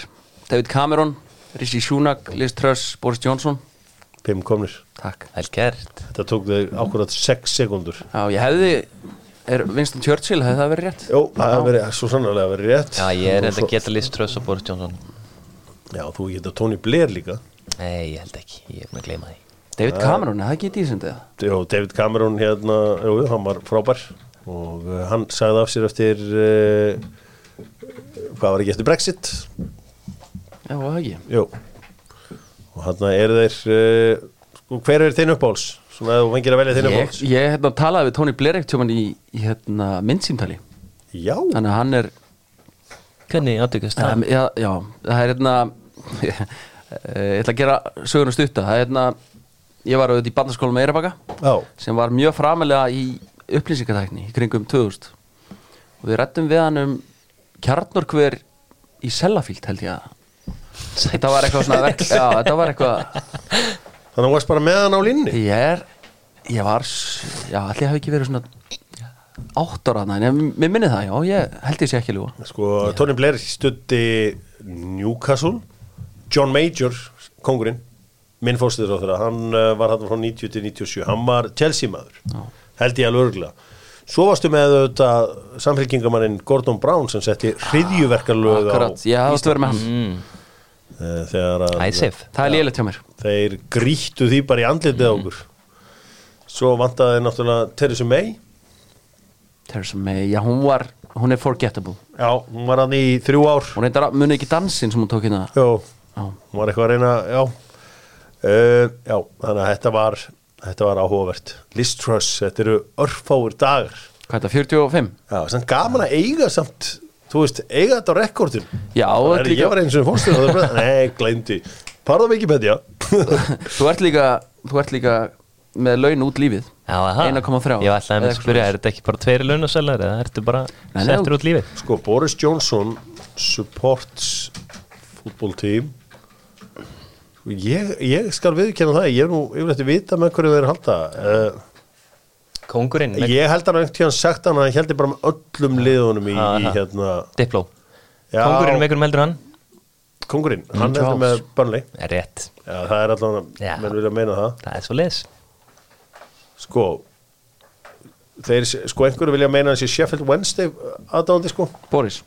David Cameron Rishi Sunak, Liz Truss, Boris Johnson
Fimm komnir
Takk.
Vel gert.
Þetta tók þig akkurat sex sekundur
Já, ég hefði er Winston Churchill, hefði það verið rétt?
Jó, það hefur verið svo sannarlega verið rétt.
Já, ég er
svo-
að geta Liz Truss og Boris Johnson.
Já, þú getur Tony Blair líka.
Nei, ég held ekki, ég er með að gleyma því.
David Cameron, er það ekki í dísindi það?
Jó, David Cameron hérna, jú, hann var frábær. Og uh, hann sagði af sér eftir uh, hvað var ekki eftir Brexit?
Já, það ekki?
Jú. Og hann eru þeir uh, hver er þinn uppáls? Svona að þú fengir að velja þinn
Ég,
uppáls
ég hérna, talaði við Tony Blair ekkert í, í hérna, myndsýmtali
Já,
Þannig að hann er
Hvernig aðtökast það?
um, já, já, það er hérna (laughs) ég ætla að gera söguna stutta. Það er hérna, ég var auðvitað í bandaskóla með Eirabaka
já,
sem var mjög framalega í upplýsingatækni í kringum 2000 og við rættum við hann um kjarnorkver í Sellafield held ég að. Þetta var eitthvað svona verk, (laughs) já, þetta var eitthvað
þannig að þú varst bara með hann á línni
ég er, ég var já, allir hafi ekki verið svona átt ára þarna, en ég, mér minni það, já, ég held ég sé ekki ljúa
Sko, Tony Blair stutti Newcastle. John Major, kongurinn minn fórstuður á þeirra, hann uh, var hann frá 90 til 97, hann var Chelsea maður held ég alveg örgulega svo varstu með auðvitað samfélkingamannin Gordon Brown sem setti hriðjuverkarlög á
Akkurat,
mm,
uh, þegar að
Æsif
það er lélegt hjá mér.
Þeir grýttu því bara í andlitið á okkur. Svo vantaði náttúrulega Theresa May.
Theresa May, já, hún var, hún er forgettable.
Já, hún var hann í þrjú ár.
Hún reyndar muni ekki dansinn sem hún tók hérna?
Já,
Já.
hún var eitthvað að reyna já, uh, já þannig að þetta var þetta var áhugavert. Liz Truss, þetta eru örfáir dagar.
Hvað er þetta, 45?
já, samt gaman að eiga samt þú veist, eiga þetta á rekordin
Já,
Það er,
líka-
ég var eins og fórstur nei, glemdi, farða Wikipedia.
Þú ert líka þú ert líka með laun út lífið.
Já, aha.
1,3
Ég ætlaði að
Eða
spyrja, er þetta ekki bara tveiri launaselar eða ertu bara settur út lífið?
sko, Boris Johnson supports football team. Ég, ég skal viðkjanna það ég er nú yfirleitt að vita með hverju þeir að halda. Uh,
Kongurinn,
Ég held að hann einhvern tíðan sagt hann að hann heldur bara með öllum liðunum í, í hérna
Dipló
Já.
Kongurinn með einhverjum heldur en hann?
Kongurinn, hann heldur
Charles.
með Burnley
Er rétt,
Já, það er allan
Já.
að menn vilja meina það
það er svo les
Sko þeir, sko einhverju vilja meina þessi Sheffield Wednesday aðdáðandi sko
Boris,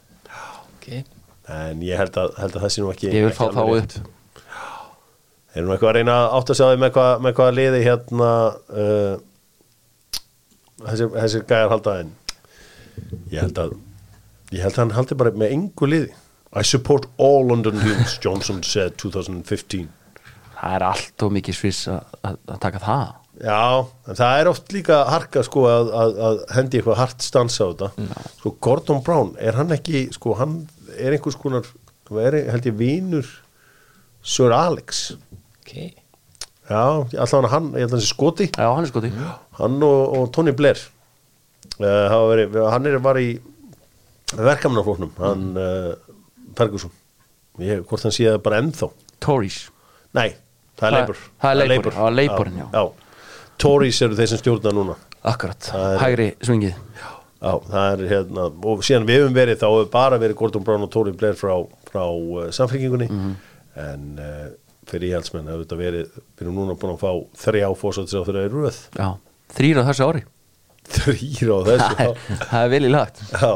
okay.
en ég held að, held að það sé nú ekki
ég vil fá þá upp.
Þeir eru nú eitthvað að reyna að átta sig á því með hvað, með hvað liði hérna uh, þessi, þessi gæjar halda en ég held að ég held að hann haldi bara með engu liði. I support all London teams Johnson said 2015
það er allt og mikið sviss að- taka það.
Já, en það er oft líka harka sko að, að, að hendi eitthvað hart stansa á þetta. Sko Gordon Brown, er hann ekki sko hann er einhvers konar er, held ég vinur Sir Alex?
Okay.
Já, allavega hann, ég held að hann sé skoti.
Já, hann er skoti.
Hann og, og Tony Blair uh, verið, hann er var í verkamnaflóknum hann uh, Ferguson. Ég, hvort hann sé það bara ennþá?
Tories
nei, það er Labour
það er Labour, það Labourinn, já.
Tories eru þeir sem stjórna núna.
Akkurat,
er-
hægri svingið.
Já, það er hérna og síðan við höfum verið, þá hefur bara verið Gordon Brown og Tony Blair frá, frá uh, samfélkingunni
Mhm.
en uh, fyrir íhaldsmenn hefur þetta verið við erum núna búin að fá þrjá fósættis á þeirra í röð.
Já, þrýr á þessu ári.
Þrýr á þessu
er, það er vel í lagt.
Já,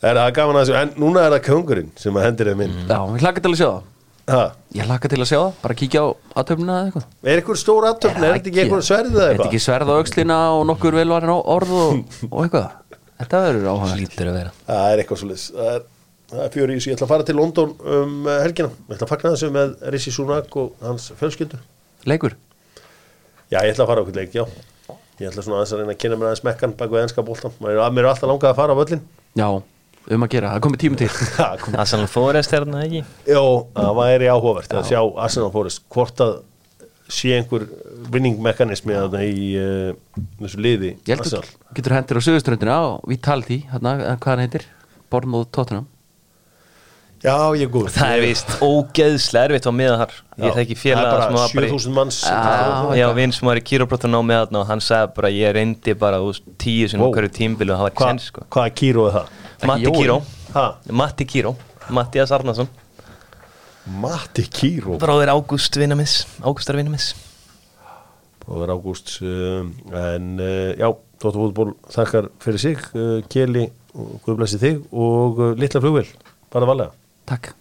það er það gaman að þessu? En núna er það kongurinn sem að hendir þeim inn.
Já, ég hlakka til að sjá það.
Ha,
ég hlakka til að sjá það, bara kíkja á aðtöfnina eða eitthvað.
Er eitthvað stór aftöfn, er þetta ekki eitthvað sverðið eða
er þetta
eitthvað?
ekki sverð á aukslina og nokkur velvarin á orð og, og eitthvað. (laughs) Þetta verður
vera.
Það er eitthvað svolítið það er, það er fjör í þessu, ég ætla að fara til London um uh, helgina, ég ætla að fagna þessu með Rissi Sunak og hans fjölskyldu.
Leikur,
Já, ég ætla að fara okkur leik, já. Ég ætla svona aðeins að reyna að kynna mér aðeins mekkan bak við enska bóltan Mér er alltaf langað að fara á völlin
já, um að gera. Það komið tími til. (laughs)
Arsenal Forest er þarna ekki?
Jó, það væri áhugavert að sjá Arsenal Forest hvort að sé einhver vinningmekanismi í uh, þessu liði
Ég held að getur hendur á söguströndina á Vitality, hvað hann heitir Bornmóð Tottenham
Já, ég er góð
Það er vist ógeðslega erfitt á miða þar. Ég þekki félaga sem
Það
var
er bara 7000 manns
Já.
Já, vinn sem var í kýróbrotan á þarna og hann sagði bara ég reyndi bara úr tíu sem
Wow.
hverju tímbilu og það var ekki sens sko.
Hvað kíróði það?
Matti
Ha?
Matti Kíró Mattias Arnason.
Matti Kíró
Bráðir Ágúst vinamiss Ágústar vinamiss
og er ágúst um, en uh, já, Dóttar fútból þakkar fyrir sig uh, Keli Guðblæsi þig og uh, litla flugvél, bara valega
Takk